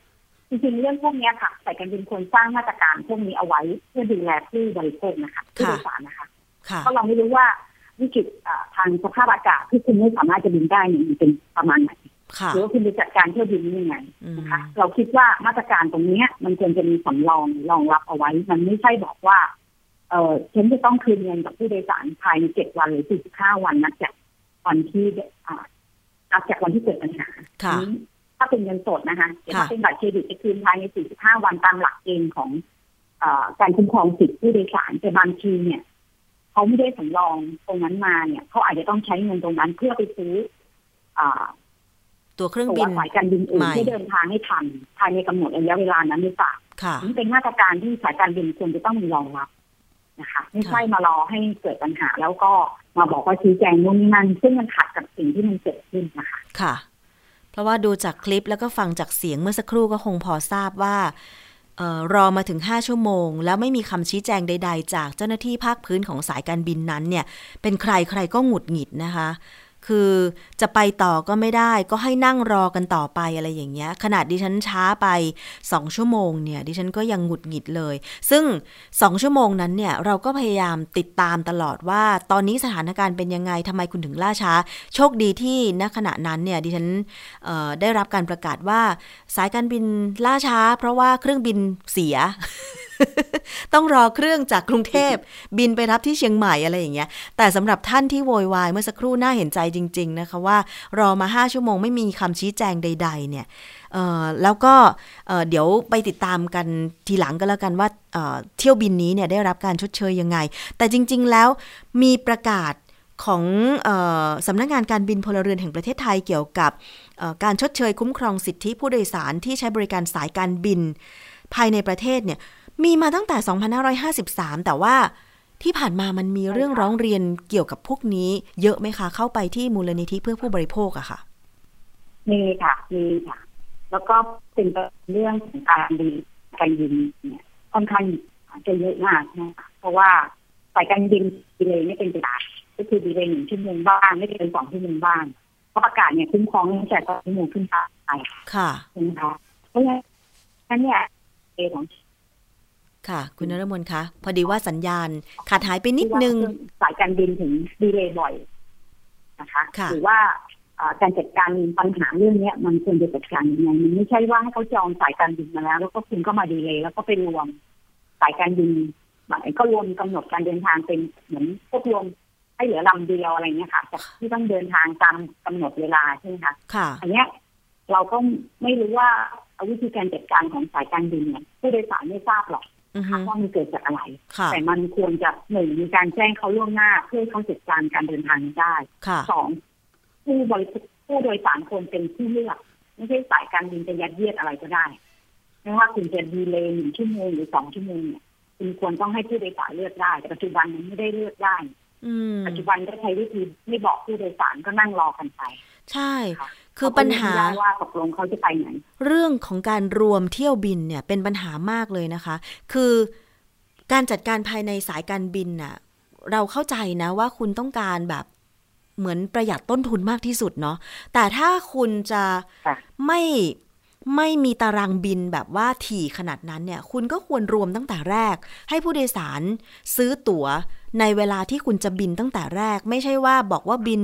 จริงๆเรื่องพวกเนี้ยค่ะสายการบินควรสร้างมาตรการพวกนี้เอาไว้เพื่อดูแลผู้บริโภคนะคะผู้โดยสารนะคะค่ะเพราะเราไม่รู้ว่าวิกฤตอ่าทางสภาพอากาศที่คุณไม่สามารถจะบินได้เนี่ยมันเป็นประมาณไหนค่ะ หรือว่าคุณจะจัดการเที่ยวบินนี้ยังไงอืมนะคะเราคิดว่ามาตรการตรงเนี้ยมันควรจะมีสำรองรองรับเอาไว้ มันไม่ใช่บอกว่า เออฉันจะต้องคืนเงินกับผู้โดยสารภายในเจ็ดวันหรือสี่สิบห้าวันนับจากวันที่อ่านับจากวันที่เกิดปัญหาค่ะอันนี้ถ้าเป็นเงินสดนะคะแต่ถ้าค่ะเป็นบัตรเครดิตจะคืนภายใน45วันตามหลักเกณฑ์ของเออการคุ้มครองสิทธิผู้โดยสารแต่บางทีเนี่ยเขาไม่ได้สำรองตรงนั้นมาเนี่ยเขาอาจจะต้องใช้เงินตรงนั้นเพื่อไปซื้ออ่า ตัวเครื่องตัวบินสายการบินอื่นใหม่ที่เดินทางให้ทันภายในกำหนดระยะเวลานั้นหรือเปล่าค่ะนี่เป็นมาตรการที่สายการบินควรจะต้องมีรองรับนะคะไม่ใช่มารอให้เกิดปัญหา แล้วก็มาบอกว่าชี้แจงนู่นนี่นั่นซึ่งมันขัดกับสิ่งที่มันเกิดขึ้นนะคะค่ะ เพราะว่าดูจากคลิปแล้วก็ฟังจากเสียงเมื่อสักครู่ก็คงพอทราบว่าเออรอมาถึง 5 ชั่วโมง แล้วไม่มีคำชี้แจงใด ๆ จากเจ้าหน้าที่ภาคพื้นของสายการบินนั้นเนี่ย เป็นใครใครก็หงุดหงิดนะคะ คือจะไปต่อก็ไม่ได้ก็ให้นั่งรอกันต่อไปอะไรอย่างเงี้ย ขนาดดิฉันช้าไป 2 ชั่วโมงเนี่ย ดิฉันก็ยังหงุดหงิดเลย ซึ่ง 2 ชั่วโมงนั้นเนี่ย เราก็พยายามติดตามตลอดว่า ตอนนี้สถานการณ์เป็นยังไงทำไมคุณถึงล่าช้า โชคดีที่ณขณะนั้นเนี่ยดิฉันได้รับการประกาศว่าสายการบินล่าช้า เพราะว่าเครื่องบินเสียต้องรอเครื่องจากกรุงเทพบินไปรับที่เชียงใหม่อะไรอย่างเงี้ย แต่สำหรับท่านที่โวยวายเมื่อสักครู่น่าเห็นใจจริง ๆ นะคะว่ารอมาห้าชั่วโมงไม่มีคำชี้แจงใด ๆ เนี่ยแล้วก็เอ่อเดี๋ยวไปติดตามกันทีหลังก็แล้วกันว่าเที่ยวบินนี้เนี่ยได้รับการชดเชยยังไง แต่จริง ๆ แล้วมีประกาศของออสำนักงานการบินพลเรือนแห่งประเทศไทยเกี่ยวกับการชดเชยคุ้มครองสิทธิผู้โดยสารที่ใช้บริการสายการบิน ภายในประเทศเนี่ย มีมาตั้งแต่ 2553 แต่ว่าที่ผ่านมามันมีเรื่องร้องเรียนเกี่ยวกับพวกนี้ เยอะไหมคะ เข้าไปที่มูลนิธิเพื่อผู้บริโภคอะค่ะ มีค่ะ มีค่ะ แล้วก็เป็นเรื่องของการบินการบินเนี่ยค่อนข้างจะเยอะมากนะคะเพราะว่าสายการบินดีเลยไม่เป็นไปตามก็คือดีเลยหนึ่งชั่วโมงบ้างไม่เกินสองชั่วโมงบ้างเพราะประกาศเนี่ยคุ้มครองตั้งแต่สองชั่วโมงขึ้นไปค่ะใช่ไหมคะเพราะฉะนั้นเนี่ยเอของ ค่ะ คุณนรมนคะ พอดีว่าสัญญาณขาดหายไปนิดนึง สายการบินถึงดีเลยบ่อยนะคะค่ะหรือว่าอ่าการจัดการปัญหาเรื่องเนี้ยมันควรจะจัดการยังไงมันไม่ใช่ว่าให้เขาจองสายการบินมาแล้ว แล้วก็คุณก็มาดีเลยแล้วก็ไปรวมสายการบินหมายก็รวมกำหนดการเดินทางเป็นเหมือนพวกรวมให้เหลือลำเดียวอะไรเงี้ยค่ะจากที่ต้องเดินทางตามกำหนดเวลาใช่ไหมคะค่ะอันเนี้ยเราก็ไม่รู้ว่าวิธีการจัดการของสายการบินเนี่ยผู้โดยสารไม่ทราบหรอกอือฮึ ว่ามันเกิดจากอะไรค่ะแต่มันควรจะหนึ่งมีการแจ้งเขาล่วงหน้า เพื่อให้เขาจัดการการเดินทางได้ค่ะสองผู้บริผู้โดยสารควรเป็นผู้เลือกไม่ใช่สายการบินจะยัดเยียดอะไรก็ได้ไม่ว่าคุณจะดีเลย์หนึ่งชั่วโมงหรือสองชั่วโมงเนี่ยคุณควรต้องให้ผู้โดยสารเลือกได้ แต่ปัจจุบันมันไม่ได้เลือกได้อืมปัจจุบันก็ใช้วิธีไม่บอกผู้โดยสารก็นั่งรอกันไป ใช่ ค่ะคือปัญหาเขก็ไม่ได้ว่าตกลงเขาจะไปไหน เรื่องของการรวมเที่ยวบินเนี่ยเป็นปัญหามากเลยนะคะ คือการจัดการภายในสายการบินน่ะ เราเข้าใจนะว่าคุณต้องการแบบเหมือนประหยัดต้นทุนมากที่สุดเนาะ แต่ถ้าคุณจะค่ะไม่ ไม่มีตารางบินแบบว่าถี่ขนาดนั้นเนี่ย คุณก็ควรรวมตั้งแต่แรก ให้ผู้โดยสารซื้อตั๋วในเวลาที่คุณจะบินตั้งแต่แรก ไม่ใช่ว่าบอกว่าบิน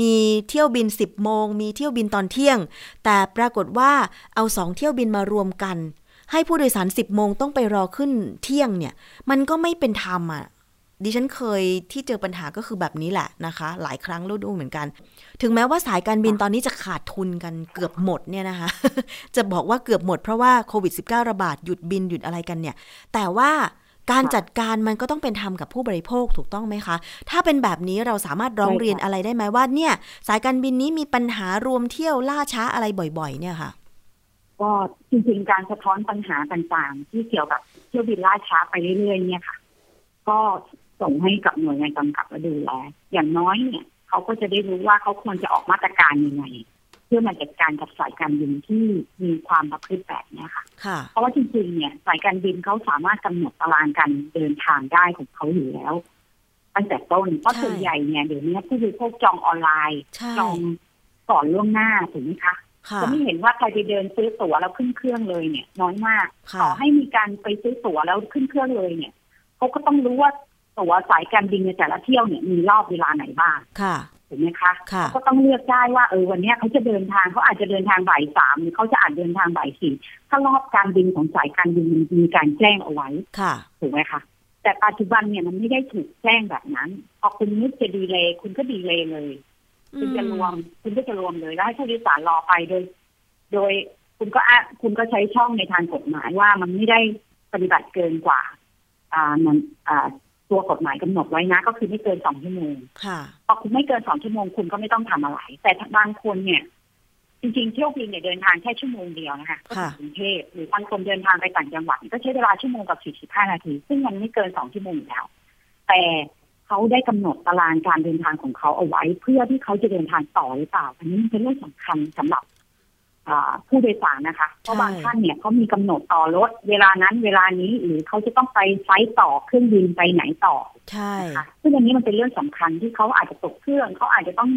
มีเที่ยวบิน 10 โมง มีเที่ยวบินตอนเที่ยง แต่ปรากฏว่าเอาสองเที่ยวบินมารวมกัน ให้ผู้โดยสาร 10 โมงต้องไปรอขึ้นเที่ยงเนี่ย มันก็ไม่เป็นธรรมอะ ดิฉันเคยที่เจอปัญหาก็คือแบบนี้แหละนะคะ หลายครั้งรู้ดูเหมือนกัน ถึงแม้ว่าสายการบินตอนนี้จะขาดทุนกันเกือบหมดเนี่ยนะคะ จะบอกว่าเกือบหมดเพราะว่าโควิด -19 ระบาดหยุดบินหยุดอะไรกันเนี่ย แต่ว่าการจัดการมันก็ต้องเป็นธรรมกับผู้บริโภคถูกต้องไหมคะ ถ้าเป็นแบบนี้เราสามารถร้องใช่ค่ะเรียนอะไรได้ไหมว่าเนี่ย สายการบินนี้มีปัญหารวมเที่ยวล่าช้าอะไรบ่อย ๆ เนี่ยค่ะ ก็จริงๆ การสะท้อนปัญหาต่างๆ ที่เกี่ยวกับเที่ยวบินล่าช้าไปเรื่อยๆเนี่ยค่ะ ก็ ส่งให้กับหน่วยงานกำกับและดูแลอย่างน้อยเนี่ยเขาก็จะได้รู้ว่าเขาควรจะออกมาตรการยังไงเพื่อมาจัดการกับสายการบินที่มีความประพฤติแบบเนี้ยค่ะค่ะ เพราะว่าจริงๆเนี่ยสายการบินเขาสามารถกำหนดตารางการเดินทางได้ของเขาอยู่แล้วตั้งแต่ต้นเพราะใช่ส่วนใหญ่เนี่ยเดี๋ยวนี้ผู้บริโภคจองออนไลน์ใช่จองก่อนล่วงหน้าถูกไหมคะค่ะจะไม่เห็นว่าใครไปเดินซื้อตั๋วแล้วขึ้นเครื่องเลยเนี่ย น้อยมากค่ะต่อให้มีการไปซื้อตั๋วแล้วขึ้นเครื่องเลยเนี่ยเขาก็ต้องรู้ว่า ตั๋วสายการบินในแต่ละเที่ยวเนี่ยมีรอบเวลาไหนบ้างค่ะถูกไหมคะค่ะเขาก็ต้องเลือกได้ว่าเออวันเนี้ยเขาจะเดินทางเขาอาจจะเดินทางบ่ายสามหรือเขาจะอาจเดินทางบ่ายสี่ถ้ารอบการบินของสายการบินมันมีการแจ้งเอาไว้ค่ะถูกไหมคะแต่ปัจจุบันเนี่ยมันไม่ได้ถูกแจ้งแบบนั้นพอคุณนึกจะดีเลยคุณก็ดีเลยเลย คุณจะรวม คุณก็จะรวมเลยแล้วให้ผู้โดยสารรอไปโดย โดยคุณก็อะคุณก็ใช้ช่องในทางกฎหมายว่ามันไม่ได้ปฏิบัติเกินกว่า อ่ามันอ่า ตัวกฎหมายกำหนดไว้นะ ก็คือไม่เกินสองชั่วโมงค่ะพอคุณไม่เกินสองชั่วโมงคุณก็ไม่ต้องทำอะไร แต่บางคนเนี่ย จริงๆเที่ยวบินเนี่ยเดินทางแค่ชั่วโมงเดียวนะคะก็ถึค่ะงกรุงเทพหรือบางคนเดินทางไปต่างจังหวัดก็ใช้เวลาชั่วโมงกับสี่สิบห้านาที ซึ่งมันไม่เกินสองชั่วโมงอยู่แล้ว แต่เขาได้กำหนดตารางการเดินทางของเขาเอาไว้ เพื่อที่เขาจะเดินทางต่อหรือเปล่า อันนี้มันเป็นเรื่องสำคัญสำหรับอ่า ผู้โดยสารนะคะเพราะใช่บางท่านเนี่ยเขามีกำหนดต่อรถเวลานั้นเวลานี้หรือเขาจะต้องไปไฟล์ต่อเครื่องบินไปไหนต่อใช่นะคะซึ่งอันนี้มันเป็นเรื่องสำคัญที่เขาอาจจะตกเครื่องเขาอาจจะต้อง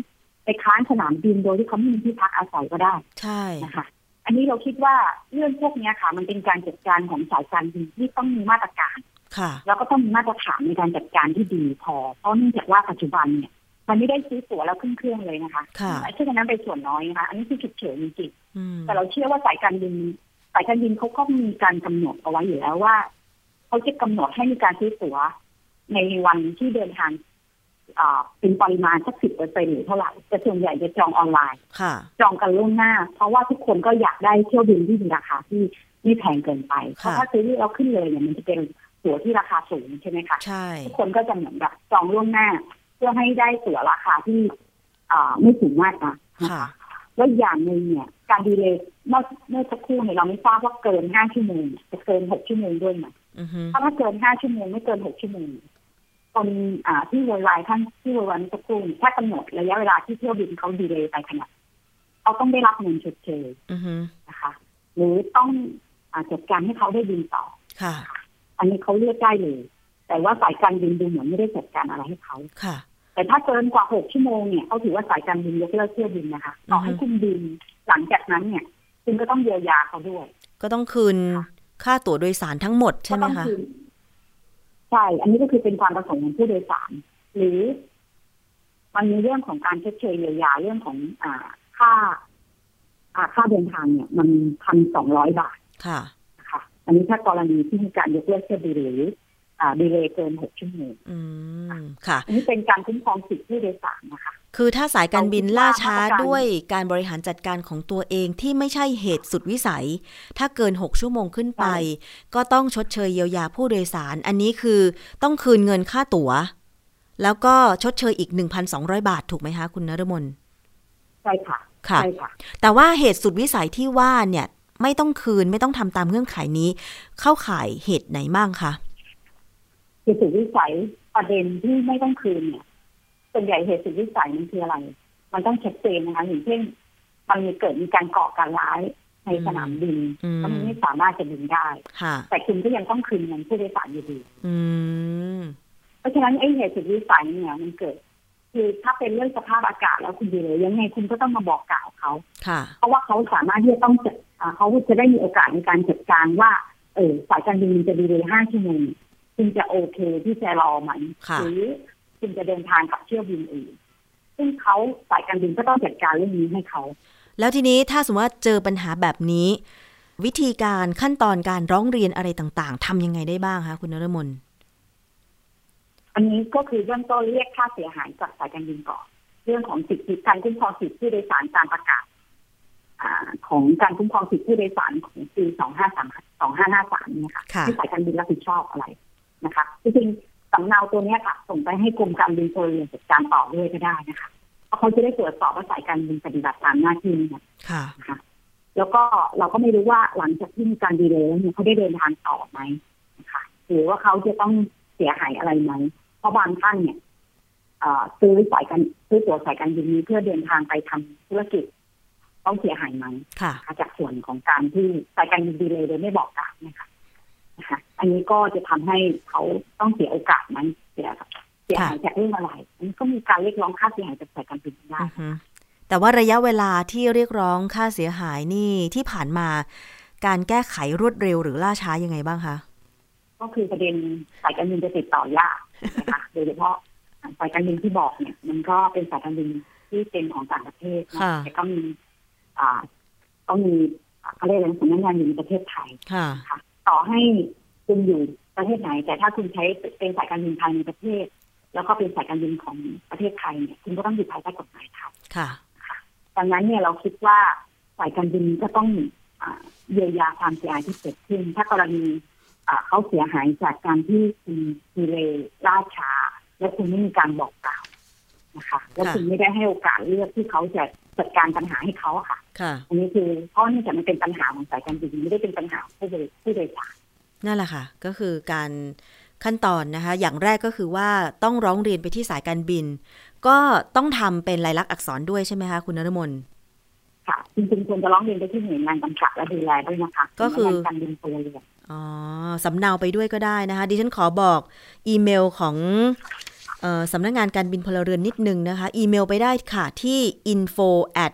ไปค้างสนามบินโดยที่เขาไม่มีที่พักอาศัยก็ได้ใช่นะคะอันนี้เราคิดว่าเรื่องพวกเนี้ยค่ะ มันเป็นการจัดการของสายการบินที่ต้องมีมาตรการค่ะ แล้วก็ต้องมีมาตรฐานในการจัดการที่ดีพอเพราะเนื่องจากว่าปัจจุบันเนี่ย มันไม่ได้ซื้อตั๋วแล้วขึ้นเครื่องเลยนะคะค่ะซึ่งอันนั้นเป็นส่วนน้อยนะคะอันนี้คือฉุกเฉินจริงอืมๆแต่เราเชื่อว่าสายการบินสายการบินเขาก็มีการกำหนดเอาไว้อยู่แล้วว่าเขาจะกำหนดให้มีการซื้อตั๋วในวันที่เดินทางอ่าเป็นปริมาณสักสิบเปอร์เซ็นหรือเท่าไหร่แต่ส่วนใหญ่จะจองออนไลน์ค่ะจองกันล่วงหน้า เพราะว่าทุกคนก็อยากได้เที่ยวบินที่มีราคาที่ไม่แพงเกินไปเพราะถ้าซื้อแล้วขึ้นเลยเนี่ยมันจะเป็นตั๋วที่ราคาสูงใช่ไหมคะใช่ทุกคนก็จะเหมือนแบบจองล่วงหน้าเพื่อให้ได้ตั๋วราคาที่อ่าไม่สูงมากนะค่ะแล้วอย่างหนึ่งเนี่ย การดีเลย์เมื่อเมื่อสักครู่เนี่ยเราไม่ทราบว่าเกินห้าชั่วโมงจะเกินหกชั่วโมงด้วยไหมอือฮึถ้าถ้าเกินห้าชั่วโมงไม่เกินหกชั่วโมงคนอ่าที่โวยวายท่านที่โวยวายเมื่อสักครู่เนี่ยถ้ากำหนดระยะเวลาที่เที่ยวบินเขาดีเลย์ไปขนาดเขาต้องได้รับเงินชดเชยอือฮึนะคะ หรือต้องอาจัดการให้เขาได้บินต่อค่ะ อันนี้เขาเลือกได้เลย แต่ว่าสายการบินดูเหมือนไม่ได้จัดการอะไรให้เขาค่ะ แต่ถ้าเกินกว่าหกชั่วโมงเนี่ยเขาถือว่าสายการบินยกเลิกเที่ยวบินนะคะต่อให้อือฮึคุณบิน หลังจากนั้นเนี่ย คุณก็ต้องเยียวยาเขาด้วย ก็ต้องคืนค่าตั๋วโดยสารทั้งหมดใช่ไหมก็ต้องคะคืนใช่ อันนี้ก็คือเป็นความประสงค์ของผู้โดยสาร หรือ มันมีเรื่องของการชดเชยเยียวยาเรื่องของอ่าค่า อ่าค่าเดินทางเนี่ย มันพันสองร้อยบาท ค่ะนะคะอันนี้ถ้ากรณีที่มีการยกเลิกเที่ยวบินหรืออ่า ดีเลย์เกินหกชั่วโมงอืมค่ะอันนี้เป็นการคุ้มครองสิทธิผู้โดยสารนะคะ คือถ้าสายการบินล่าช้าเราคิดว่ามาตรการด้วยการบริหารจัดการของตัวเองที่ไม่ใช่เหตุสุดวิสัย ถ้าเกิน 6 ชั่วโมงขึ้นไป ก็ต้องชดเชยเยียวยาผู้โดยสาร อันนี้คือต้องคืนเงินค่าตั๋ว แล้วก็ชดเชยอีก 1,200 บาทถูกไหมคะ คุณนรมนใช่ค่ะค่ะใช่ค่ะ แต่ว่าเหตุสุดวิสัยที่ว่าเนี่ย ไม่ต้องคืนไม่ต้องทำตามเงื่อนไขนี้ เข้าข่ายเหตุไหนบ้างคะ เหตุสุดวิสัยประเด็นที่ไม่ต้องคืนเนี่ยส่วนใหญ่เหตุสุดวิสัยมันคืออะไร มันต้องชัดเจนนะคะอย่างเช่นมันมีเกิดมีการก่อการร้ายในสนามบินอืมแล้วมันไม่สามารถจะบินได้ค่ะแต่คุณก็ยังต้องคืนเงินผู้โดยสารอยู่ดีอืมเพราะฉะนั้นไอ้เหตุสุดวิสัยเนี่ยมันเกิด คือถ้าเป็นเรื่องสภาพอากาศแล้วคุณดีเลยยังไงคุณก็ต้องมาบอกกล่าวเขาค่ะเพราะว่าเขาสามารถที่จะต้องจัดอ่าเขาจะได้มีโอกาสในการจัดการว่า เออสายการบินจะดีเลยห้าชั่วโมง คุณจะโอเคที่จะรอไหมค่ะหรือคุณจะเดินทางกับเที่ยวบินอื่น ซึ่งเขาสายการบินก็ต้องจัดการเรื่องนี้ให้เขา แล้วทีนี้ถ้าสมมติว่าเจอปัญหาแบบนี้ วิธีการขั้นตอนการร้องเรียนอะไรต่างๆทำยังไงได้บ้างคะคุณนรมนอันนี้ก็คือเบื้องต้นเรียกค่าเสียหายจากสายการบินก่อนเรื่องของสิทธิการคุ้มครองสิทธิผู้โดยสารตามประกาศอ่าของการคุ้มครองสิทธิผู้โดยสารของปีสองห้าสามสองห้าห้าสามเนี่ยค่ะค่ะที่สายการบินรับผิดชอบอะไร นะคะจริงๆสำเนาตัวเนี้ยค่ะ ส่งไปให้กรมการบินพลเรือนจัดการต่อด้วยก็ได้นะคะเพราะเขาจะได้ตรวจสอบว่าสายการบินปฏิบัติตามหน้าที่เนี่ยค่ะนะคะแล้วก็เราก็ไม่รู้ว่าหลังจากที่มีการดีเลย์แล้วเนี่ยเขาได้เดินทางต่อไหมนะคะหรือว่าเขาจะต้องเสียหายอะไรไหมเพราะบางท่านเนี่ยเอ่อซื้อสายการซื้อตั๋วสายการบินนี้เพื่อเดินทางไปทำธุรกิจต้องเสียหายไหมค่ะนะคะจากส่วนของการที่สายการบินดีเลยโดยไม่บอกกล่าวนะคะ นะคะ อันนี้ก็จะทำให้เขาต้องเสียโอกาสนั้นเสียเสียหายจากเรื่องอะไรอันนี้ก็มีการเรียกร้องค่าเสียหายจากสายการบินได้อือฮึแต่ว่าระยะเวลาที่เรียกร้องค่าเสียหายนี่ที่ผ่านมา การแก้ไขรวดเร็วหรือล่าช้ายังไงบ้างคะก็คือประเด็นสายการบินจะติดต่อยากนะคะโดยเฉพาะสายการบินที่บอกเนี่ย มันก็เป็นสายการบินที่เป็นของต่างประเทศนะค่ะแต่ก็มี อ่าก็มีเขาเรียกอะไรสำนักงานอยู่ในประเทศไทยค่ะค่ะ ต่อให้คุณอยู่ประเทศไหน แต่ถ้าคุณใช้เป็นสายการบินภายในประเทศ แล้วก็เป็นสายการบินของประเทศไทยเนี่ยคุณก็ต้องอยู่ภายใต้กฎหมายไทยค่ะดังนั้นเนี่ยเราคิดว่าสายการบินก็ต้องอาเยียวยาความเสียหายที่เกิดขึ้น ถ้ากรณีอ่าเขาเสียหายจากการที่คุณดีเลย์ล่าช้า และคุณไม่มีการบอกกล่าวนะคะ และคุณไม่ได้ให้โอกาสเลือกที่เขาจะ จัดการปัญหาให้เขาอะค่ะค่ะ อันนี้คือเพราะเนื่องจากมันเป็นปัญหาของสายการบินไม่ได้เป็นปัญหาของผู้โดยผู้โดยสารนั่นแหละค่ะ ก็คือการขั้นตอนนะคะ อย่างแรกก็คือว่าต้องร้องเรียนไปที่สายการบิน ก็ต้องทำเป็นลายลักษณ์อักษรด้วยใช่ไหมคะคุณนรมนค่ะจริงๆควรจะร้องเรียนไปที่หน่วยงานกำกับและดูแลด้วยนะคะ ก็คือสำนักงานการบินพลเรือนอ๋อสำเนาไปด้วยก็ได้นะคะ ดิฉันขอบอกอีเมลของเออ สำนักงานการบินพลเรือนนิดนึงนะคะ อีเมลไปได้ค่ะที่ info at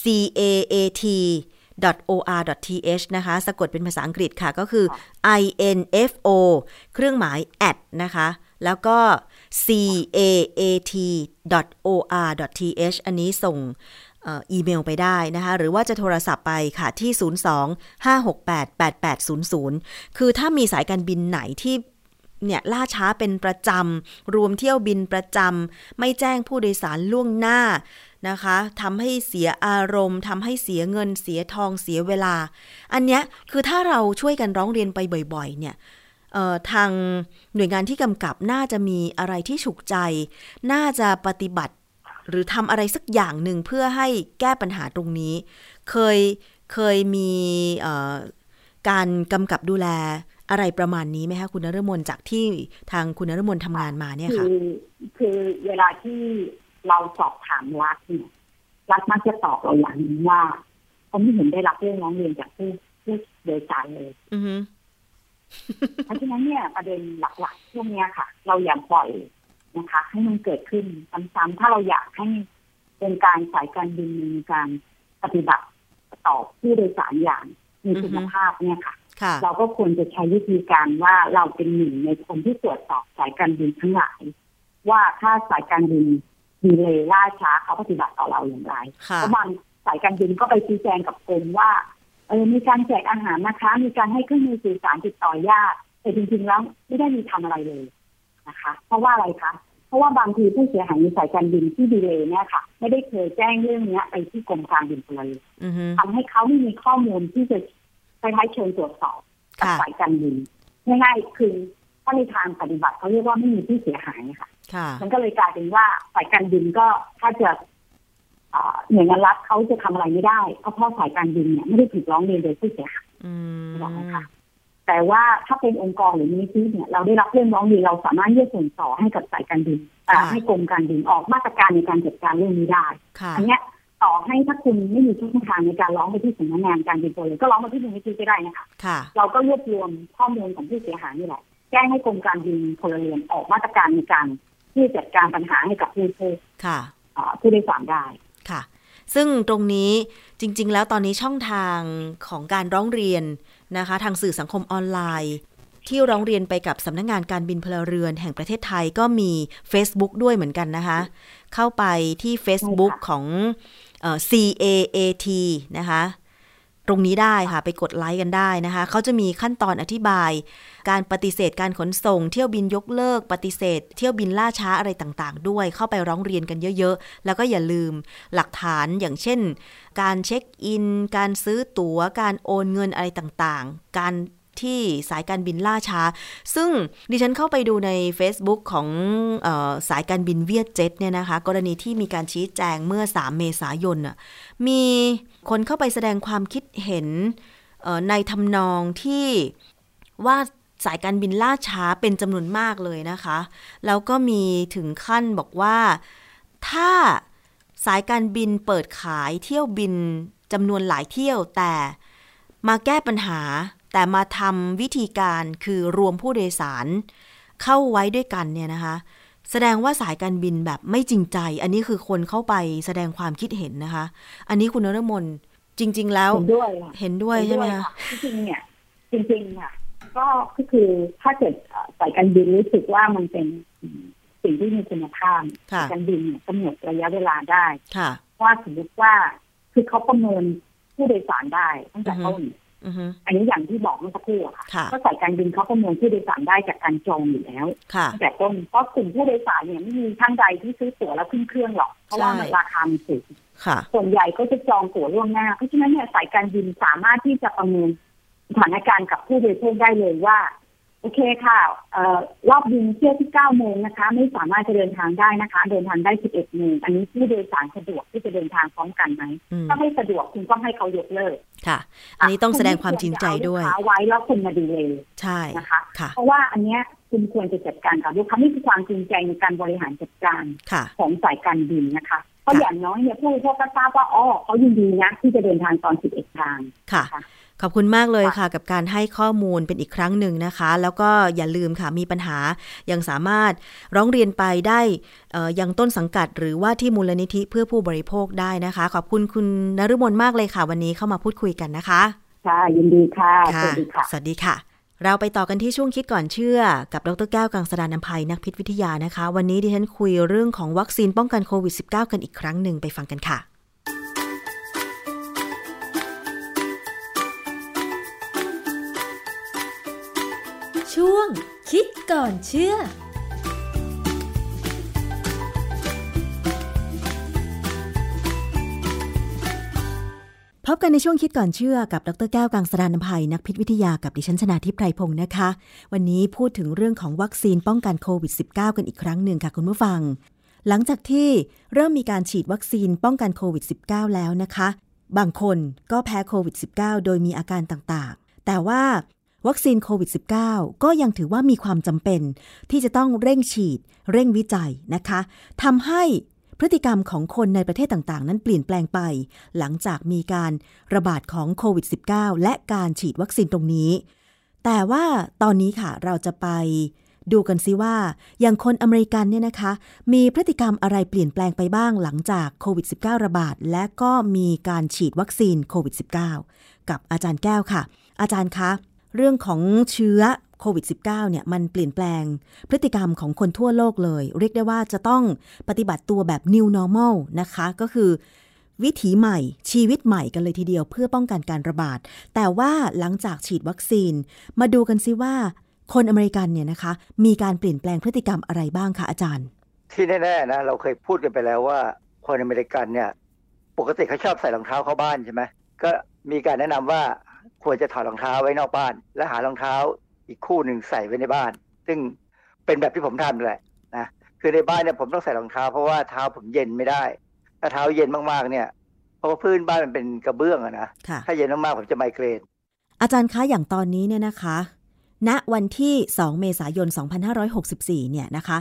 caat or.th นะคะ สะกดเป็นภาษาอังกฤษค่ะก็คือ info เครื่องหมาย at นะคะ แล้วก็ caat or.th อันนี้ส่งออีเมลไปได้นะคะ หรือว่าจะโทรศัพท์ไปค่ะที่ 02-568-8800 คือถ้ามีสายการบินไหนที่ เนี่ยล่าช้าเป็นประจำ รวมเที่ยวบินประจำ ไม่แจ้งผู้โดยสารล่วงหน้านะคะทำให้เสียอารมณ์ทำให้เสียเงินเสียทองเสียเวลา อันเนี้ยคือถ้าเราช่วยกันร้องเรียนไปบ่อยๆ เนี่ยทางหน่วยงานที่กำกับน่าจะมีอะไรที่ฉุกใจ น่าจะปฏิบัติหรือทำอะไรสักอย่างหนึ่งเพื่อให้แก้ปัญหาตรงนี้ เคยเคยมีการกำกับดูแล อะไรประมาณนี้ไหมคะคุณนฤมลจากที่ทางคุณนฤมลทำงานมาเนี่ยคืค่ะอคือเวลาที่เราสอบถามรัฐเนี่ยรัฐมักจะตอบเราอย่างหนึงว่าเขาไม่เห็นได้รับเรื่องร้องเรียนจากผู้ผู้โดยสารเลยอือฮึเพราะฉะนั้นเนี่ยประเด็นหลักๆช่วงเนี้ยค่ะ เราอย่าปล่อยนะคะ ให้มันเกิดขึ้นซ้ำๆถ้าเราอยากให้เป็นการสายการบินมีการปฏิบัติต่อผู้โดยสารอย่างมีคุณภาพเนี่ยค่ะค่ะ เราก็ควรจะใช้วิธีการว่าเราเป็นหนึ่งในคนที่ตรวจสอบสายการบินทั้งหลาย ว่าถ้าสายการบินดีเลยล่าช้าเขาปฏิบัติต่อเราอย่างไรค่ะเพราะบางสายการบินก็ไปชี้แจงกับกรมว่าเออมีการแจกอาหารนะคะ มีการให้เครื่องมือสื่อสารติดต่อญาติแต่จริงๆแล้วไม่ได้มีทำอะไรเลยนะคะ เพราะว่าอะไรคะเพราะว่าบางทีผู้เสียหายในสายการบินที่ดีเลยเนี่ยค่ะ ไม่ได้เคยแจ้งเรื่องเนี้ยไปที่กรมการบินพลเรือนอือฮึทำให้เขาไม่มีข้อมูลที่จะ คล้ายๆเชิญตรวจสอบกับค่ะสายการบินง่ายๆคือถ้าในทางปฏิบัติเขาเรียกว่าไม่มีผู้เสียหายค่ะค่ะมันก็เลยกลายเป็นว่าสายการบินก็ถ้าจะเอ่อหน่วยงานรัฐเขาจะทำอะไรไม่ได้เพราะเพราะสายการบินเนี่ยไม่ได้ถูกร้องเรียนโดยผู้เสียหายอืมหรอกนะคะแต่ว่าถ้าเป็นองค์กรหรือมูลนิธิเนี่ยเราได้รับเรื่องร้องเรียนเราสามารถยื่นส่งต่อให้กับสายการบินอ่าให้กรมการบินออกมาตรการในการจัดการเรื่องนี้ได้ค่ะอันเนี้ย ต่อให้ถ้าคุณไม่มีช่องทางในการร้องไปที่สำนักงานการบินพลเรือนก็ร้องมาที่มูลนิธิก็ได้นะคะค่ะ เราก็รวบรวมข้อมูลของผู้เสียหายนี่แหละแจ้งให้กรมการบินพลเรือนออกมาตรการในการที่จะจัดการปัญหาให้กับผู้ผู้ค่ะเอ่อผู้โดยสารได้ค่ะ ซึ่งตรงนี้จริง ๆ แล้วตอนนี้ช่องทางของการร้องเรียนนะคะ ทางสื่อสังคมออนไลน์ ที่ร้องเรียนไปกับสำนักงานการบินพลเรือนแห่งประเทศไทยก็มี Facebook ด้วยเหมือนกันนะคะ เข้าไปที่ Facebook ใช่ค่ะของ CAAT นะคะตรงนี้ได้ค่ะไปกดไลค์กันได้นะคะ เขาจะมีขั้นตอนอธิบาย การปฏิเสธการขนส่ง เที่ยวบินยกเลิก ปฏิเสธ เที่ยวบินล่าช้าอะไรต่างๆ ด้วย เข้าไปร้องเรียนกันเยอะๆ แล้วก็อย่าลืมหลักฐานอย่างเช่น การเช็คอิน การซื้อตั๋ว การโอนเงินอะไรต่างๆ การ ที่สายการบินล่าช้า ซึ่งดิฉันเข้าไปดูใน Facebook ของออสายการบินเวียดเจ็ตเนี่ยนะคะ กรณีที่มีการชี้แจงเมื่อ 3 เมษายนมีคนเข้าไปแสดงความคิดเห็นในทำนองที่ว่าสายการบินล่าช้าเป็นจำนวนมากเลยนะคะ แล้วก็มีถึงขั้นบอกว่าถ้าสายการบินเปิดขายเที่ยวบินจำนวนหลายเที่ยวแต่มาแก้ปัญหา แต่มาทำวิธีการคือรวมผู้โดยสารเข้าไว้ด้วยกันเนี่ยนะคะ แสดงว่าสายการบินแบบไม่จริงใจ อันนี้คือคนเข้าไปแสดงความคิดเห็นนะคะ อันนี้คุณนรมนจริง ๆ แล้วเห็นด้วยค่ะเห็นด้วยใช่ไหมคะจริงๆเนี่ยจริงๆค่ะก็ก็คือถ้าเกิดเอ่อสายการบินรู้สึกว่ามันเป็นสิ่งที่มีคุณภาพค่ะสายการบินเนี่ยกำหนดระยะเวลาได้ค่ะว่าสมมติว่าคือเขาประเมินผู้โดยสารได้ตั้งแต่ต้น อือฮึอันนี้อย่างที่บอกเมื่อสักครู่อะค่ะค่ะก็สายการบินเขาประเมินผู้โดยสารได้จากการจองอยู่แล้วค่ะตั้งแต่ต้นเพราะกลุ่มผู้โดยสารเนี่ยไม่มีท่านใดที่ซื้อตั๋วแล้วขึ้นเครื่องหรอก เพราะว่ามันใช่ราคามันสูงค่ะส่วนใหญ่ก็จะจองตั๋วล่วงหน้า เพราะฉะนั้นเนี่ยสายการบินสามารถที่จะประเมินสถานการณ์กับผู้บริโภคได้เลยว่า โอเคค่ะเอ่อรอบบินเที่ยวที่เก้าโมงนะคะ ไม่สามารถจะเดินทางได้นะคะ เดินทางได้สิบเอ็ดโมง อันนี้ผู้โดยสารสะดวกที่จะเดินทางพร้อมกันไหมอืมถ้าไม่สะดวกคุณต้องให้เขายกเลิก ค่ะ อันนี้ต้องแสดงความจริงใจด้วยคุณไม่ควรจะเอาลูกค้าไว้แล้วคุณมาดีเลย ใช่นะคะค่ะเพราะว่าอันเนี้ยคุณควรจะจัดการกับลูกค้านี่คือความจริงใจในการบริหารจัดการค่ะของสายการบินนะคะ เพราะค่ะอย่างน้อยเนี่ยผู้บริโภคก็ทราบว่าอ๋อเขายินดีนะที่จะเดินทางตอน 11 ทาง ค่ะค่ะ ขอบคุณมากเลยค่ะค่ะ กับการให้ข้อมูลเป็นอีกครั้งหนึ่งนะคะ แล้วก็อย่าลืมค่ะมีปัญหายังสามารถร้องเรียนไปได้เอ่อยังต้นสังกัด หรือว่าที่มูลนิธิเพื่อผู้บริโภคได้นะคะ ขอบคุณคุณนฤมลมากเลยค่ะ วันนี้เข้ามาพูดคุยกันนะคะค่ะยินดีค่ะสวัสดีค่ะ สวัสดีค่ะ เราไปต่อกันที่ช่วงคิดก่อนเชื่อ กับดรแก้วกังสดานนภัยนักพิษวิทยานะคะ วันนี้ดิฉันคุยเรื่องของวัคซีนป้องกันโควิด -19 กันอีกครั้งหนึ่งไปฟังกันค่ะ คิดก่อนเชื่อพบกันในช่วงคิดก่อนเชื่อกับดรแก้วกังสดานนภัยนักพิษวิทยากับดิฉันชนาทิพไพรพงศ์นะคะ วันนี้พูดถึงเรื่องของวัคซีนป้องกันโควิด -19 กันอีกครั้งหนึ่งค่ะคุณผู้ฟัง หลังจากที่เริ่มมีการฉีดวัคซีนป้องกันโควิด -19 แล้วนะคะ บางคนก็แพ้โควิด -19 โดยมีอาการต่างๆ แต่ว่า วัคซีนโควิด -19 ก็ยังถือว่ามีความจำเป็น ที่จะต้องเร่งฉีด เร่งวิจัยนะคะทำให้พฤติกรรมของคนในประเทศต่างๆ นั้นเปลี่ยนแปลงไป หลังจากมีการระบาดของโควิด -19 และการฉีดวัคซีนตรงนี้ แต่ว่าตอนนี้ค่ะเราจะไปดูกันซิว่า อย่างคนอเมริกันเนี่ยนะคะ มีพฤติกรรมอะไรเปลี่ยนแปลงไปบ้างหลังจากโควิด -19 ระบาด และก็มีการฉีดวัคซีนโควิด -19 กับอาจารย์แก้วค่ะ อาจารย์คะ เรื่องของเชื้อโควิด -19 เนี่ยมันเปลี่ยนแปลงพฤติกรรมของคนทั่วโลกเลย เรียกได้ว่าจะต้องปฏิบัติตัวแบบ new normal นะคะ ก็คือ วิถีใหม่ชีวิตใหม่กันเลยทีเดียว เพื่อป้องกันการระบาด แต่ว่าหลังจากฉีดวัคซีน มาดูกันซิว่า คนอเมริกันเนี่ยนะคะ มีการเปลี่ยนแปลงพฤติกรรมอะไรบ้างคะอาจารย์ ที่แน่ๆนะเราเคยพูดกันไปแล้วว่า คนอเมริกันเนี่ย ปกติเขาชอบใส่รองเท้าเข้าบ้านใช่ไหมก็มีการแนะนำว่า ควรจะถอดรองเท้าไว้นอกบ้าน และหารองเท้าอีกคู่หนึ่งใส่ไว้ในบ้าน ซึ่งเป็นแบบที่ผมทำแหละนะคือในบ้านเนี่ยผมต้องใส่รองเท้าเพราะว่าเท้าผมเย็นไม่ได้ ถ้าเท้าเย็นมากๆเนี่ย เพราะว่าพื้นบ้านมันเป็นกระเบื้องอะนะค่ะถ้าเย็นมากๆผมจะไมเกรน อาจารย์คะอย่างตอนนี้เนี่ยนะคะ ณวันที่ 2 เมษายน 2564 เนี่ยนะคะ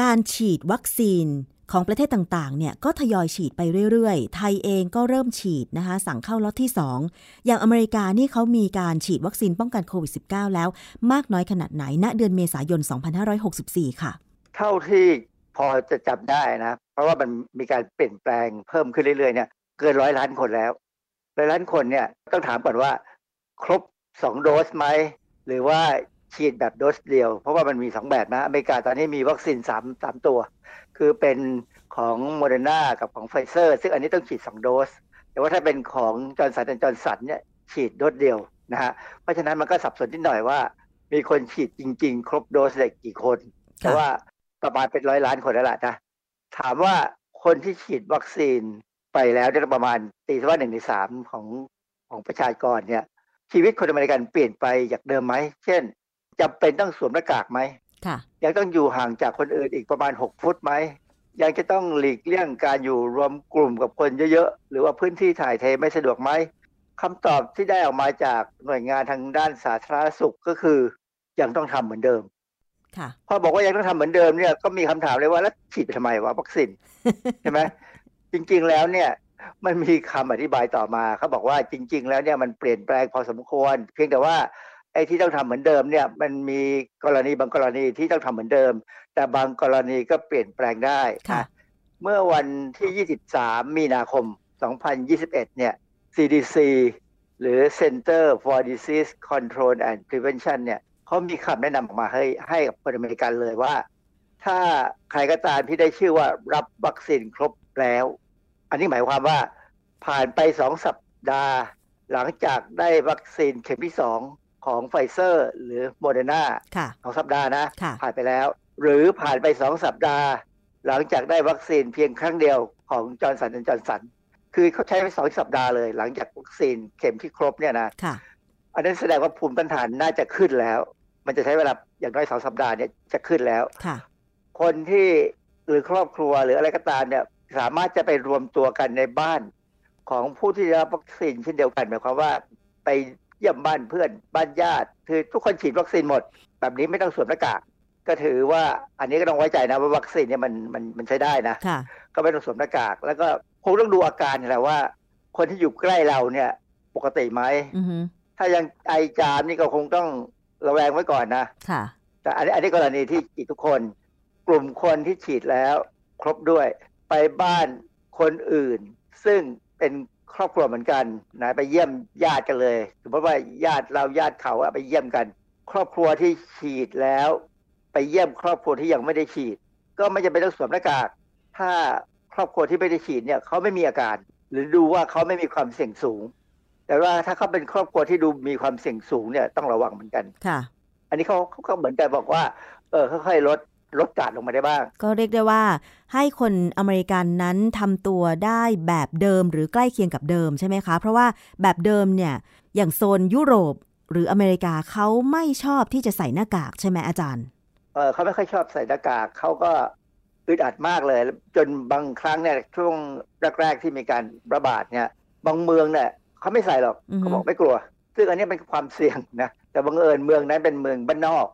การฉีดวัคซีน ของประเทศต่างๆ เนี่ยก็ทยอยฉีดไปเรื่อยๆ ไทยเองก็เริ่มฉีดนะคะ สั่งเข้าล็อตที่ 2 อย่างอเมริกานี่เขามีการฉีดวัคซีนป้องกันโควิด -19 แล้ว มากน้อยขนาดไหนณเดือนเมษายน 2564 ค่ะ เท่าที่พอจะจับได้นะ เพราะว่ามันมีการเปลี่ยนแปลงเพิ่มขึ้นเรื่อยๆ เนี่ย เกินร้อยล้านคนแล้วร้อยล้านคนเนี่ยต้องถามก่อนว่า ครบสองโดสไหมหรือว่าฉีดแบบโดสเดียว เพราะว่ามันมีสองแบบนะ อเมริกาตอนนี้มีวัคซีนสามสามตัว คือเป็นของโมเดอร์นากับของไฟเซอร์ซึ่งอันนี้ต้องฉีดสองโดส แต่ว่าถ้าเป็นของจอร์นสันจอร์นสันเนี่ยฉีดโดสเดียวนะฮะเพราะฉะนั้นมันก็สับสนนิดหน่อยว่า มีคนฉีดจริง ๆ ครบโดสสักกี่คนแต่ว่าประมาณเป็นร้อยล้านคนแล้วล่ะนะถามว่าคนที่ฉีดวัคซีนไปแล้วเนี่ยประมาณตีซะว่าหนึ่งในสามของของประชากรเนี่ยชีวิตคนอเมริกันเปลี่ยนไปจากเดิมไหม เช่นจำเป็นต้องสวมหน้ากากไหม ยังต้องอยู่ห่างจากคนอื่นอีกประมาณ 6 ฟุตไหม ยังจะต้องหลีกเลี่ยงการอยู่รวมกลุ่มกับคนเยอะๆ หรือว่าพื้นที่ถ่ายเทไม่สะดวกไหมคำตอบที่ได้ออกมาจากหน่วยงานทางด้านสาธารณสุขก็คือ ยังต้องทำเหมือนเดิมค่ะพอบอกว่ายังต้องทำเหมือนเดิมเนี่ยก็มีคำถามเลยว่าแล้วฉีดไปทำไมวะวัคซีนใช่ไหมจริงๆแล้วเนี่ยมันมีคำอธิบายต่อมาเขาบอกว่าจริง ๆ แล้วเนี่ยมันเปลี่ยนแปลงพอสมควร เพียงแต่ว่า ไอ้ที่ต้องทำเหมือนเดิมเนี่ยมันมีกรณีบางกรณีที่ต้องทำเหมือนเดิม แต่บางกรณีก็เปลี่ยนแปลงได้ค่ะนะเมื่อวันที่ 23 มีนาคม 2021 เนี่ย CDC หรือ Center for Disease Control and Prevention เนี่ยเขามีคำแนะนำออกมาให้ให้กับคนอเมริกันเลยว่า ถ้าใครก็ตามที่ได้ชื่อว่ารับวัคซีนครบแล้ว อันนี้หมายความว่าผ่านไปสองสัปดาห์ หลังจากได้วัคซีนเข็มที่สอง ของไฟเซอร์หรือโมเดอร์นาค่ะสองสัปดาห์นะค่ะผ่านไปแล้ว หรือผ่านไปสองสัปดาห์ หลังจากได้วัคซีนเพียงครั้งเดียวของจอร์นสันจอร์นสัน คือเขาใช้ไปสองสัปดาห์เลย หลังจากวัคซีนเข็มที่ครบเนี่ยนะค่ะอันนั้นแสดงว่าภูมิต้านทานน่าจะขึ้นแล้ว มันจะใช้เวลาอย่างน้อยสองสัปดาห์เนี่ยจะขึ้นแล้วค่ะคนที่หรือครอบครัวหรืออะไรก็ตามเนี่ยสามารถจะไปรวมตัวกันในบ้านของผู้ที่ได้รับวัคซีนเช่นเดียวกันหมายความว่าไป เยี่ยมบ้านเพื่อนบ้านญาติ คือทุกคนฉีดวัคซีนหมด แบบนี้ไม่ต้องสวมหน้ากากก็ถือว่าอันนี้ก็ต้องไว้ใจนะว่าวัคซีนเนี่ยมันมันมันใช้ได้นะค่ะก็ไม่ต้องสวมหน้ากาก แล้วก็คงต้องดูอาการแหละว่า คนที่อยู่ใกล้เราเนี่ย ปกติไหมอือฮึถ้ายังไอจามนี่ก็คงต้องระแวงไว้ก่อนนะค่ะแต่อันนี้อันนี้กรณีที่ฉีดทุกคน กลุ่มคนที่ฉีดแล้ว ครบด้วยไปบ้านคนอื่น ซึ่งเป็น ครอบครัวเหมือนกันนะไปเยี่ยมญาติกันเลยสมมติว่าญาติเราญาติเขาอะไปเยี่ยมกัน ครอบครัวที่ฉีดแล้ว ไปเยี่ยมครอบครัวที่ยังไม่ได้ฉีด ก็ไม่จำเป็นต้องสวมหน้ากาก ถ้าครอบครัวที่ไม่ได้ฉีดเนี่ยเขาไม่มีอาการ หรือดูว่าเขาไม่มีความเสี่ยงสูง แต่ว่าถ้าเขาเป็นครอบครัวที่ดูมีความเสี่ยงสูงเนี่ยต้องระวังเหมือนกันค่ะ อันนี้เขาเขาก็เหมือนกันบอกว่า เออค่อยๆลด ลดกาดลงมาได้บ้าง ก็เรียกได้ว่า ให้คนอเมริกันนั้นทำตัวได้แบบเดิมหรือใกล้เคียงกับเดิมใช่ไหมคะ เพราะว่าแบบเดิมเนี่ย อย่างโซนยุโรปหรืออเมริกาเขาไม่ชอบที่จะใส่หน้ากากใช่ไหมอาจารย์ เออเขาไม่ค่อยชอบใส่หน้ากากเขาก็อึดอัดมากเลย จนบางครั้งเนี่ยช่วงแรกๆที่มีการระบาดเนี่ย บางเมืองเนี่ยเขาไม่ใส่หรอกอือฮึเขาบอกไม่กลัว ซึ่งอันนี้เป็นความเสี่ยงนะแต่บังเอิญเมืองนั้นเป็นเมืองบ้านนอก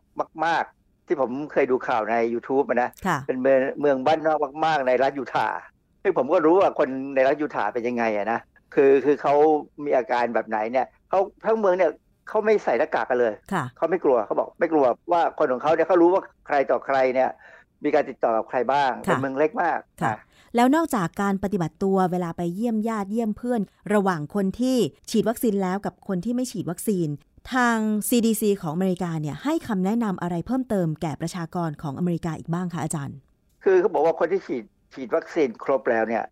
มาก ๆ ที่ผมเคยดูข่าวใน YouTube อะนะค่ะเป็นเมืองเมืองบ้านนอกมาก ๆ ในรัฐยูทาห์ซึ่งผมก็รู้ว่าคนในรัฐยูทาห์เป็นยังไงอะนะคือคือเขามีอาการแบบไหนเนี่ยเขาทั้งเมืองเนี่ยเขาไม่ใส่หน้ากากกันเลยค่ะเขาไม่กลัวเขาบอกไม่กลัวว่าคนของเขาเนี่ยเขารู้ว่าใครต่อใครเนี่ยมีการติดต่อกับใครบ้างค่ะเป็นเมืองเล็กมากค่ะอะ แล้วนอกจากการปฏิบัติตัวเวลาไปเยี่ยมญาติเยี่ยมเพื่อน ระหว่างคนที่ฉีดวัคซีนแล้วกับคนที่ไม่ฉีดวัคซีน ทาง CDC ของอเมริกาเนี่ยให้คำแนะนำอะไรเพิ่มเติมแก่ประชากรของอเมริกาอีกบ้างคะอาจารย์ คือเขาบอกว่าคนที่ฉีดฉีดวัคซีนครบแล้วเนี่ย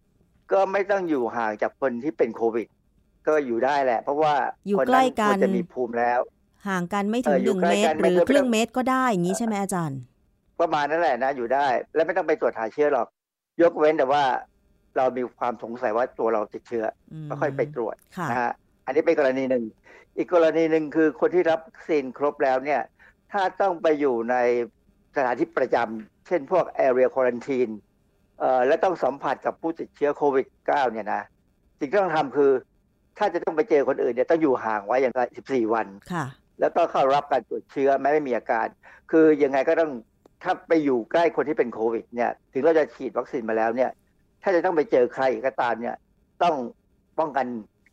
ก็ไม่ต้องอยู่ห่างจากคนที่เป็นโควิด ก็อยู่ได้แหละ เพราะว่าอยู่คนใกล้นั้นกันควรจะมีภูมิแล้ว ห่างกันไม่ถึงเออหอยู่นึ่งใกล้เมตกัรนหรือไม่ครึ่งต้องเมตรก็ได้อย่างนี้ใช่ไหมอาจารย์ประมาณนั่นแหละนะอยู่ได้ และไม่ต้องไปตรวจหาเชื้อหรอก ยกเว้นแต่ว่าเรามีความสงสัยว่าตัวเราติดเชื้อมก็ค่อยไปตรวจค่ะนะฮะอันนี้เป็นกรณีหนึ่ง อีกกรณีหนึ่งคือคนที่รับวัคซีนครบแล้วเนี่ย ถ้าต้องไปอยู่ในสถานที่ประจำเช่นพวก area quarantine เอ่อและต้องสัมผัสกับผู้ติดเชื้อโควิด -9 เนี่ยนะสิ่งที่ต้องทำคือ ถ้าจะต้องไปเจอคนอื่นเนี่ยต้องอยู่ห่างไว้อย่างไร14 วันค่ะแล้วก็เข้ารับการตรวจเชื้อแม้ไม่มีอาการ คือยังไงก็ต้องถ้าไปอยู่ใกล้คนที่เป็นโควิดเนี่ย ถึงเราจะฉีดวัคซีนมาแล้วเนี่ย ถ้าจะต้องไปเจอใครก็ตามเนี่ย ต้องป้องกัน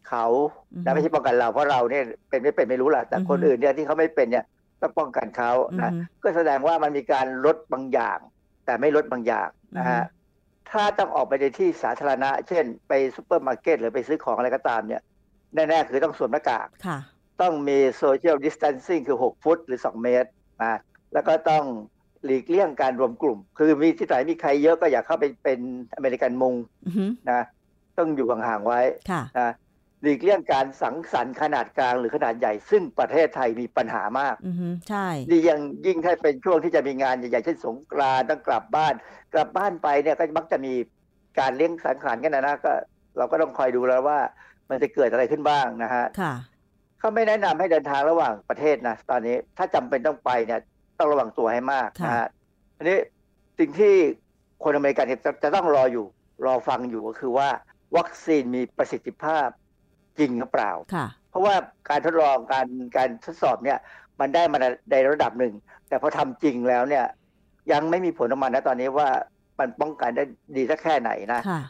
เขาอือฮึนะไม่ใช่ป้องกันเราเพราะเราเนี่ยเป็นไม่เป็นไม่รู้แหละแต่อือฮึคนอื่นเนี่ยที่เขาไม่เป็นเนี่ยต้องป้องกันเขานะอือฮึก็แสดงว่ามันมีการลดบางอย่าง แต่ไม่ลดบางอย่างนะฮะอือฮึถ้าต้องออกไปในที่สาธารณะ เช่น ไปซูเปอร์มาร์เก็ตหรือไปซื้อของอะไรก็ตามเนี่ยแน่ๆคือต้องสวมหน้ากากค่ะต้องมีโซเชียลดิส a ทนซิ่งคือ 6 ฟุตหรือ 2 เมตรนะแล้วก็ต้องหลีกเลี่ยงการรวมกลุ่ม คือมีที่ไหนมีใครเยอะก็อย่าเข้าไปเป็นอเมริกันมุงอือฮึนะต้องอยู่ห่างๆไว้ค่ะนะ หลีกเลี่ยงการสังสรรค์ขนาดกลางหรือขนาดใหญ่ ซึ่งประเทศไทยมีปัญหามากอือฮึใช่นี่ยังยิ่งถ้าเป็นช่วงที่จะมีงานใหญ่ๆเช่นสงกรานต์ต้องกลับบ้าน กลับบ้านไปเนี่ยก็มักจะมีการเลี้ยงสังขารกันนะนะก็ เราก็ต้องคอยดูแล้วว่า มันจะเกิดอะไรขึ้นบ้างนะฮะค่ะเขาไม่แนะนำให้เดินทางระหว่างประเทศนะตอนนี้ถ้าจำเป็นต้องไปเนี่ย ต้องระวังตัวให้มากค่ะนะฮะอันนี้สิ่งที่คนอเมริกันเนี่ยจะจะต้องรออยู่ รอฟังอยู่ก็คือว่า วัคซีนมีประสิทธิภาพ จริงหรือเปล่าค่ะเพราะว่าการทดลองการการทดสอบเนี่ย มันได้มาในระดับหนึ่ง แต่พอทำจริงแล้วเนี่ย ยังไม่มีผลออกมานะตอนนี้ว่ามันป้องกันได้ดีสักแค่ไหนนะค่ะ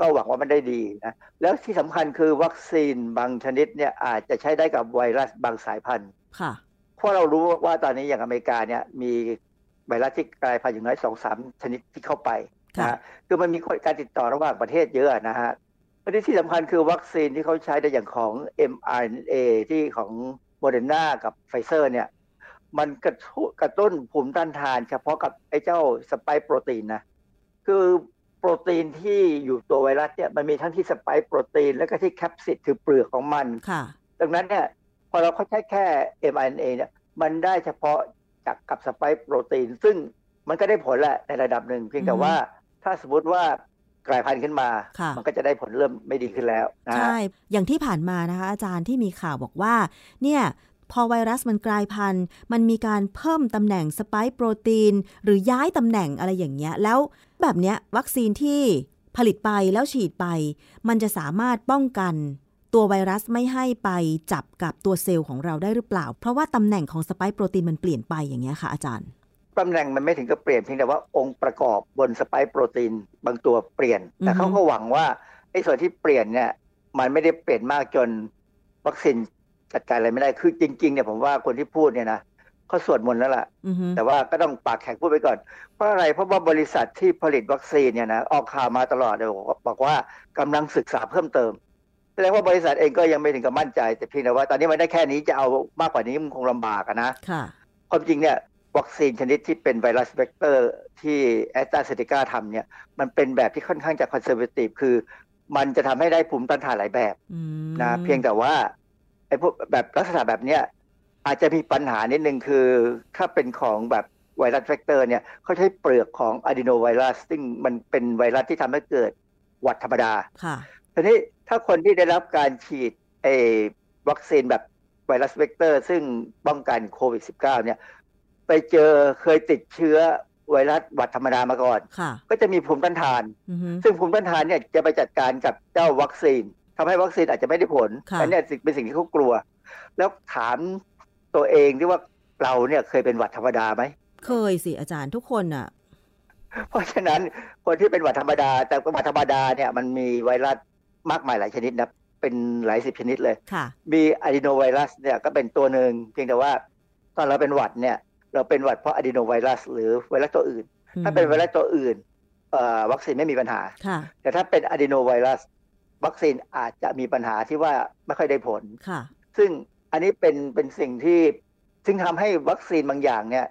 ก็หวังว่ามันได้ดีนะแล้วที่สำคัญคือวัคซีนบางชนิดเนี่ยอาจจะใช้ได้กับไวรัสบางสายพันธุ์ค่ะเพราะเรารู้ว่าตอนนี้อย่างอเมริกาเนี่ยมีไวรัสที่กลายพันธุ์อย่างน้อยสองสามชนิดที่เข้าไปนะค่ะฮะคือมันมีการติดต่อระหว่างประเทศเยอะนะฮะ ประเด็นที่สำคัญคือวัคซีนที่เขาใช้ในอย่างของ mRNA ที่ของโมเดอร์นากับไฟเซอร์เนี่ยมันกระทุกระตุ้นภูมิต้านทาน เฉพาะกับไอ้เจ้าสไปค์โปรตีนนะคือโปรตีนที่อยู่ตัวไวรัสเนี่ยมันมีทั้งที่สไปค์โปรตีน แล้วก็ที่แคปซิดคือเปลือกของมันค่ะดังนั้นเนี่ยพอเราเขาใช้แค่ mRNA เนี่ยมันได้เฉพาะจากกับสไปค์โปรตีน ซึ่งมันก็ได้ผลแหละในระดับหนึ่งเพียงแต่อือฮึว่าถ้าสมมติว่า กลายพันธุ์ขึ้นมาค่ะมันก็จะได้ผลเริ่มไม่ดีขึ้นแล้วนะฮะใช่ อย่างที่ผ่านมานะคะ อาจารย์ที่มีข่าวบอกว่า เนี่ยพอไวรัสมันกลายพันธุ์ มันมีการเพิ่มตำแหน่งสไปค์โปรตีน หรือย้ายตำแหน่งอะไรอย่างเงี้ย แล้วแบบเนี้ยวัคซีนที่ผลิตไปแล้วฉีดไป มันจะสามารถป้องกันตัวไวรัสไม่ให้ไปจับกับตัวเซลล์ของเราได้หรือเปล่า เพราะว่าตำแหน่งของสไปค์โปรตีนมันเปลี่ยนไปอย่างเงี้ยค่ะอาจารย์ ตำแหน่งมันไม่ถึงกับเปลี่ยนเพียงแต่ว่าองค์ประกอบบนสไปค์โปรตีนบางตัวเปลี่ยน แต่อือฮึเขาก็หวังว่าไอ้ส่วนที่เปลี่ยนเนี่ย มันไม่ได้เปลี่ยนมากจนวัคซีนจัดการอะไรไม่ได้คือจริงๆเนี่ยผมว่าคนที่พูดเนี่ยนะเขาสวดมนต์แล้วล่ะอือฮึแต่ว่าก็ต้องปากแข็งพูดไปก่อน เพราะอะไรเพราะว่าบริษัทที่ผลิตวัคซีนเนี่ยนะออกข่าวมาตลอดเลยบอกว่าบอกว่ากำลังศึกษาเพิ่มเติมแสดงว่าบริษัทเองก็ยังไม่ถึงกับมั่นใจ แต่เพียงแต่ว่าตอนนี้มันได้แค่นี้จะเอามากกว่านี้มันคงลำบากอะนะค่ะความจริงเนี่ย วัคซีนชนิดที่เป็นไวรัสเวกเตอร์ที่แอสตราเซเนกาทำเนี่ยมันเป็นแบบที่ค่อนข้างจะ conservative คือมันจะทำให้ได้ภูมิต้านทานหลายแบบอืมนะเพียงแต่ว่าไอ้พวกแบบลักษณะแบบเนี้ยอาจจะมีปัญหานิดนึงคือถ้าเป็นของแบบไวรัสเวกเตอร์เนี่ยเขาใช้เปลือกของอะดีโนไวรัส ซึ่งมันเป็นไวรัสที่ทำให้เกิดหวัดธรรมดาค่ะทีนี้ถ้าคนที่ได้รับการฉีดไอ้วัคซีนแบบไวรัสเวกเตอร์ ซึ่งป้องกันโควิด -19 เนี่ย ไปเจอเคยติดเชื้อไวรัสหวัดธรรมดามาก่อนค่ะก็จะมีภูมิต้านทานอือฮึซึ่งภูมิต้านทานเนี่ยจะไปจัดการกับเจ้าวัคซีนทำให้วัคซีนอาจจะไม่ได้ผลค่ะอันเนี้ยสิ่งเป็นสิ่งที่เขากลัว แล้วถามตัวเองที่ว่าเราเนี่ยเคยเป็นหวัดธรรมดาไหม เคยสิอาจารย์ทุกคนอะ เพราะฉะนั้นคนที่เป็นหวัดธรรมดา แต่หวัดธรรมดาเนี่ยมันมีไวรัสมากมายหลายชนิดนะเป็นหลายสิบชนิดเลยค่ะมีอะดีโนไวรัสเนี่ยก็เป็นตัวหนึ่งเพียงแต่ว่าตอนเราเป็นหวัดเนี่ย เราเป็นหวัดเพราะอะดีโนไวรัส หรือไวรัสตัวอื่น ถ้าเป็นไวรัสตัวอื่นเอ่อวัคซีนไม่มีปัญหาค่ะแต่ถ้าเป็นอะดีโนไวรัส วัคซีนอาจจะมีปัญหาที่ว่าไม่ค่อยได้ผลค่ะซึ่งอันนี้เป็นเป็นสิ่งที่ซึ่งทำให้วัคซีนบางอย่างเนี่ย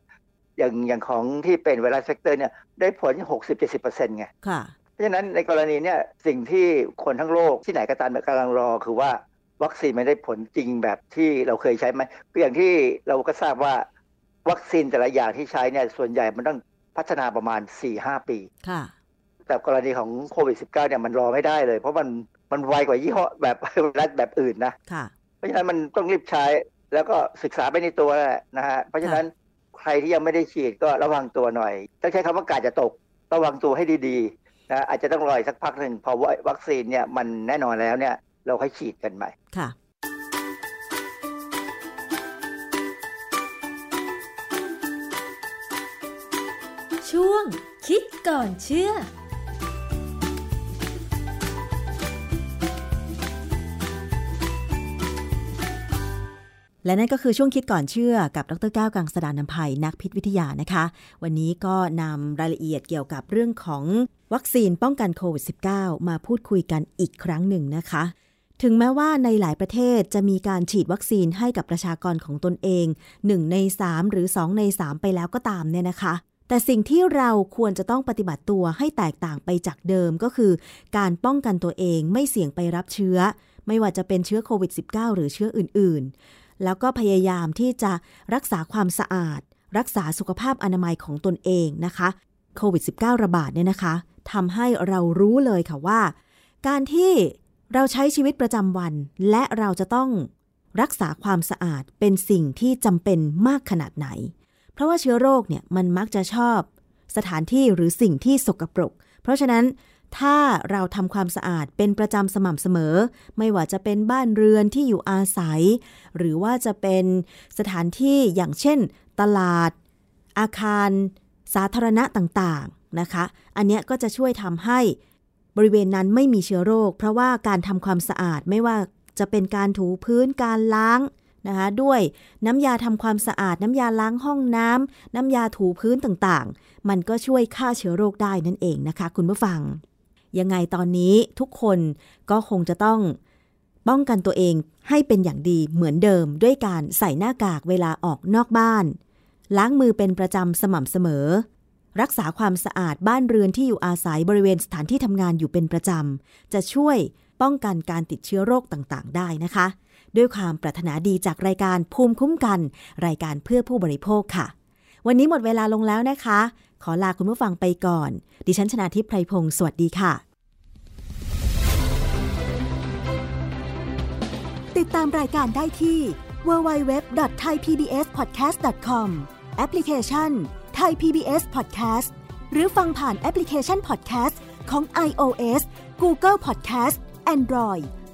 อย่างอย่างของที่เป็นไวรัสเวกเตอร์เนี่ยได้ผล 60-70%ไงค่ะเพราะฉะนั้นในกรณีเนี่ยสิ่งที่คนทั้งโลกที่ไหนก็ตามกำลังรอคือว่าวัคซีนไม่ได้ผลจริงแบบที่เราเคยใช้ไหมคืออย่างที่เราก็ทราบว่า วัคซีนแต่ละอย่างที่ใช้เนี่ยส่วนใหญ่มันต้องพัฒนาประมาณ4-5ปีค่ะแต่กรณีของโควิด -19 เนี่ยมันรอไม่ได้เลย เพราะมันมันไวกว่ายี่ห้อแบบไวรัสแบบอื่นนะค่ะ เพราะฉะนั้นมันต้องรีบใช้แล้วก็ศึกษาไปในตัวแหละนะฮะเพราะฉะนั้นใครที่ยังไม่ได้ฉีดก็ระวังตัวหน่อย ต้องใช้คำว่ากาดจะตก ระวังตัวให้ดีๆนะอาจจะต้องรออีกสักพักหนึ่งพอวัคซีนเนี่ยมันแน่นอนแล้วเนี่ยเราค่อยฉีดกันใหม่ค่ะ ช่วง คิดก่อนเชื่อและนั่นก็คือช่วงคิดก่อนเชื่อกับดรก้าวกังสดานนภัยนักพิษวิทยานะคะ วันนี้ก็นำรายละเอียดเกี่ยวกับเรื่องของวัคซีนป้องกันโควิด -19 มาพูดคุยกันอีกครั้งหนึ่งนะคะ ถึงแม้ว่าในหลายประเทศจะมีการฉีดวัคซีนให้กับประชากรของตนเอง 1 ใน 3 หรือ 2 ใน 3 ไปแล้วก็ตามเนี่ยนะคะ แต่สิ่งที่เราควรจะต้องปฏิบัติตัวให้แตกต่างไปจากเดิมก็คือ การป้องกันตัวเองไม่เสี่ยงไปรับเชื้อ ไม่ว่าจะเป็นเชื้อโควิด -19 หรือเชื้ออื่น ๆ แล้วก็พยายามที่จะรักษาความสะอาด รักษาสุขภาพอนามัยของตนเองนะคะโควิด -19 ระบาดเนี่ยนะคะทำให้เรารู้เลยค่ะว่า การที่เราใช้ชีวิตประจำวัน และเราจะต้องรักษาความสะอาดเป็นสิ่งที่จำเป็นมากขนาดไหน ราะว่าเชื้อโรคเนี่ยมันมักจะชอบสถานที่หรือสิ่งที่สกปรก เพราะฉะนั้นถ้าเราทำความสะอาดเป็นประจำสม่ำเสมอ ไม่ว่าจะเป็นบ้านเรือนที่อยู่อาศัย หรือว่าจะเป็นสถานที่อย่างเช่น ตลาด อาคาร สาธารณะต่างๆนะคะ อันเนี้ยก็จะช่วยทำให้บริเวณนั้นไม่มีเชื้อโรค เพราะว่าการทำความสะอาดไม่ว่าจะเป็นการถูพื้นการล้าง นะคะด้วยน้ำยาทำความสะอาด น้ำยาล้างห้องน้ำน้ำยาถูพื้นต่างๆ มันก็ช่วยฆ่าเชื้อโรคได้นั่นเองนะคะ คุณผู้ฟัง ยังไงตอนนี้ทุกคนก็คงจะต้องป้องกันตัวเองให้เป็นอย่างดีเหมือนเดิมด้วยการใส่หน้ากากเวลาออกนอกบ้าน ล้างมือเป็นประจำสม่ำเสมอ รักษาความสะอาดบ้านเรือนที่อยู่อาศัยบริเวณสถานที่ทำงานอยู่เป็นประจำ จะช่วยป้องกันการติดเชื้อโรคต่างๆ ได้นะคะ ด้วยความปรารถนาดีจากรายการภูมิคุ้มกัน รายการเพื่อผู้บริโภคค่ะ วันนี้หมดเวลาลงแล้วนะคะ ขอลาคุณผู้ฟังไปก่อน ดิฉันชนะทิพไพรพงศ์สวัสดีค่ะ ติดตามรายการได้ที่ www.thaipbspodcast.com แอปพลิเคชัน Thai PBS Podcast หรือฟังผ่านแอปพลิเคชัน Podcast ของ iOS Google Podcast Android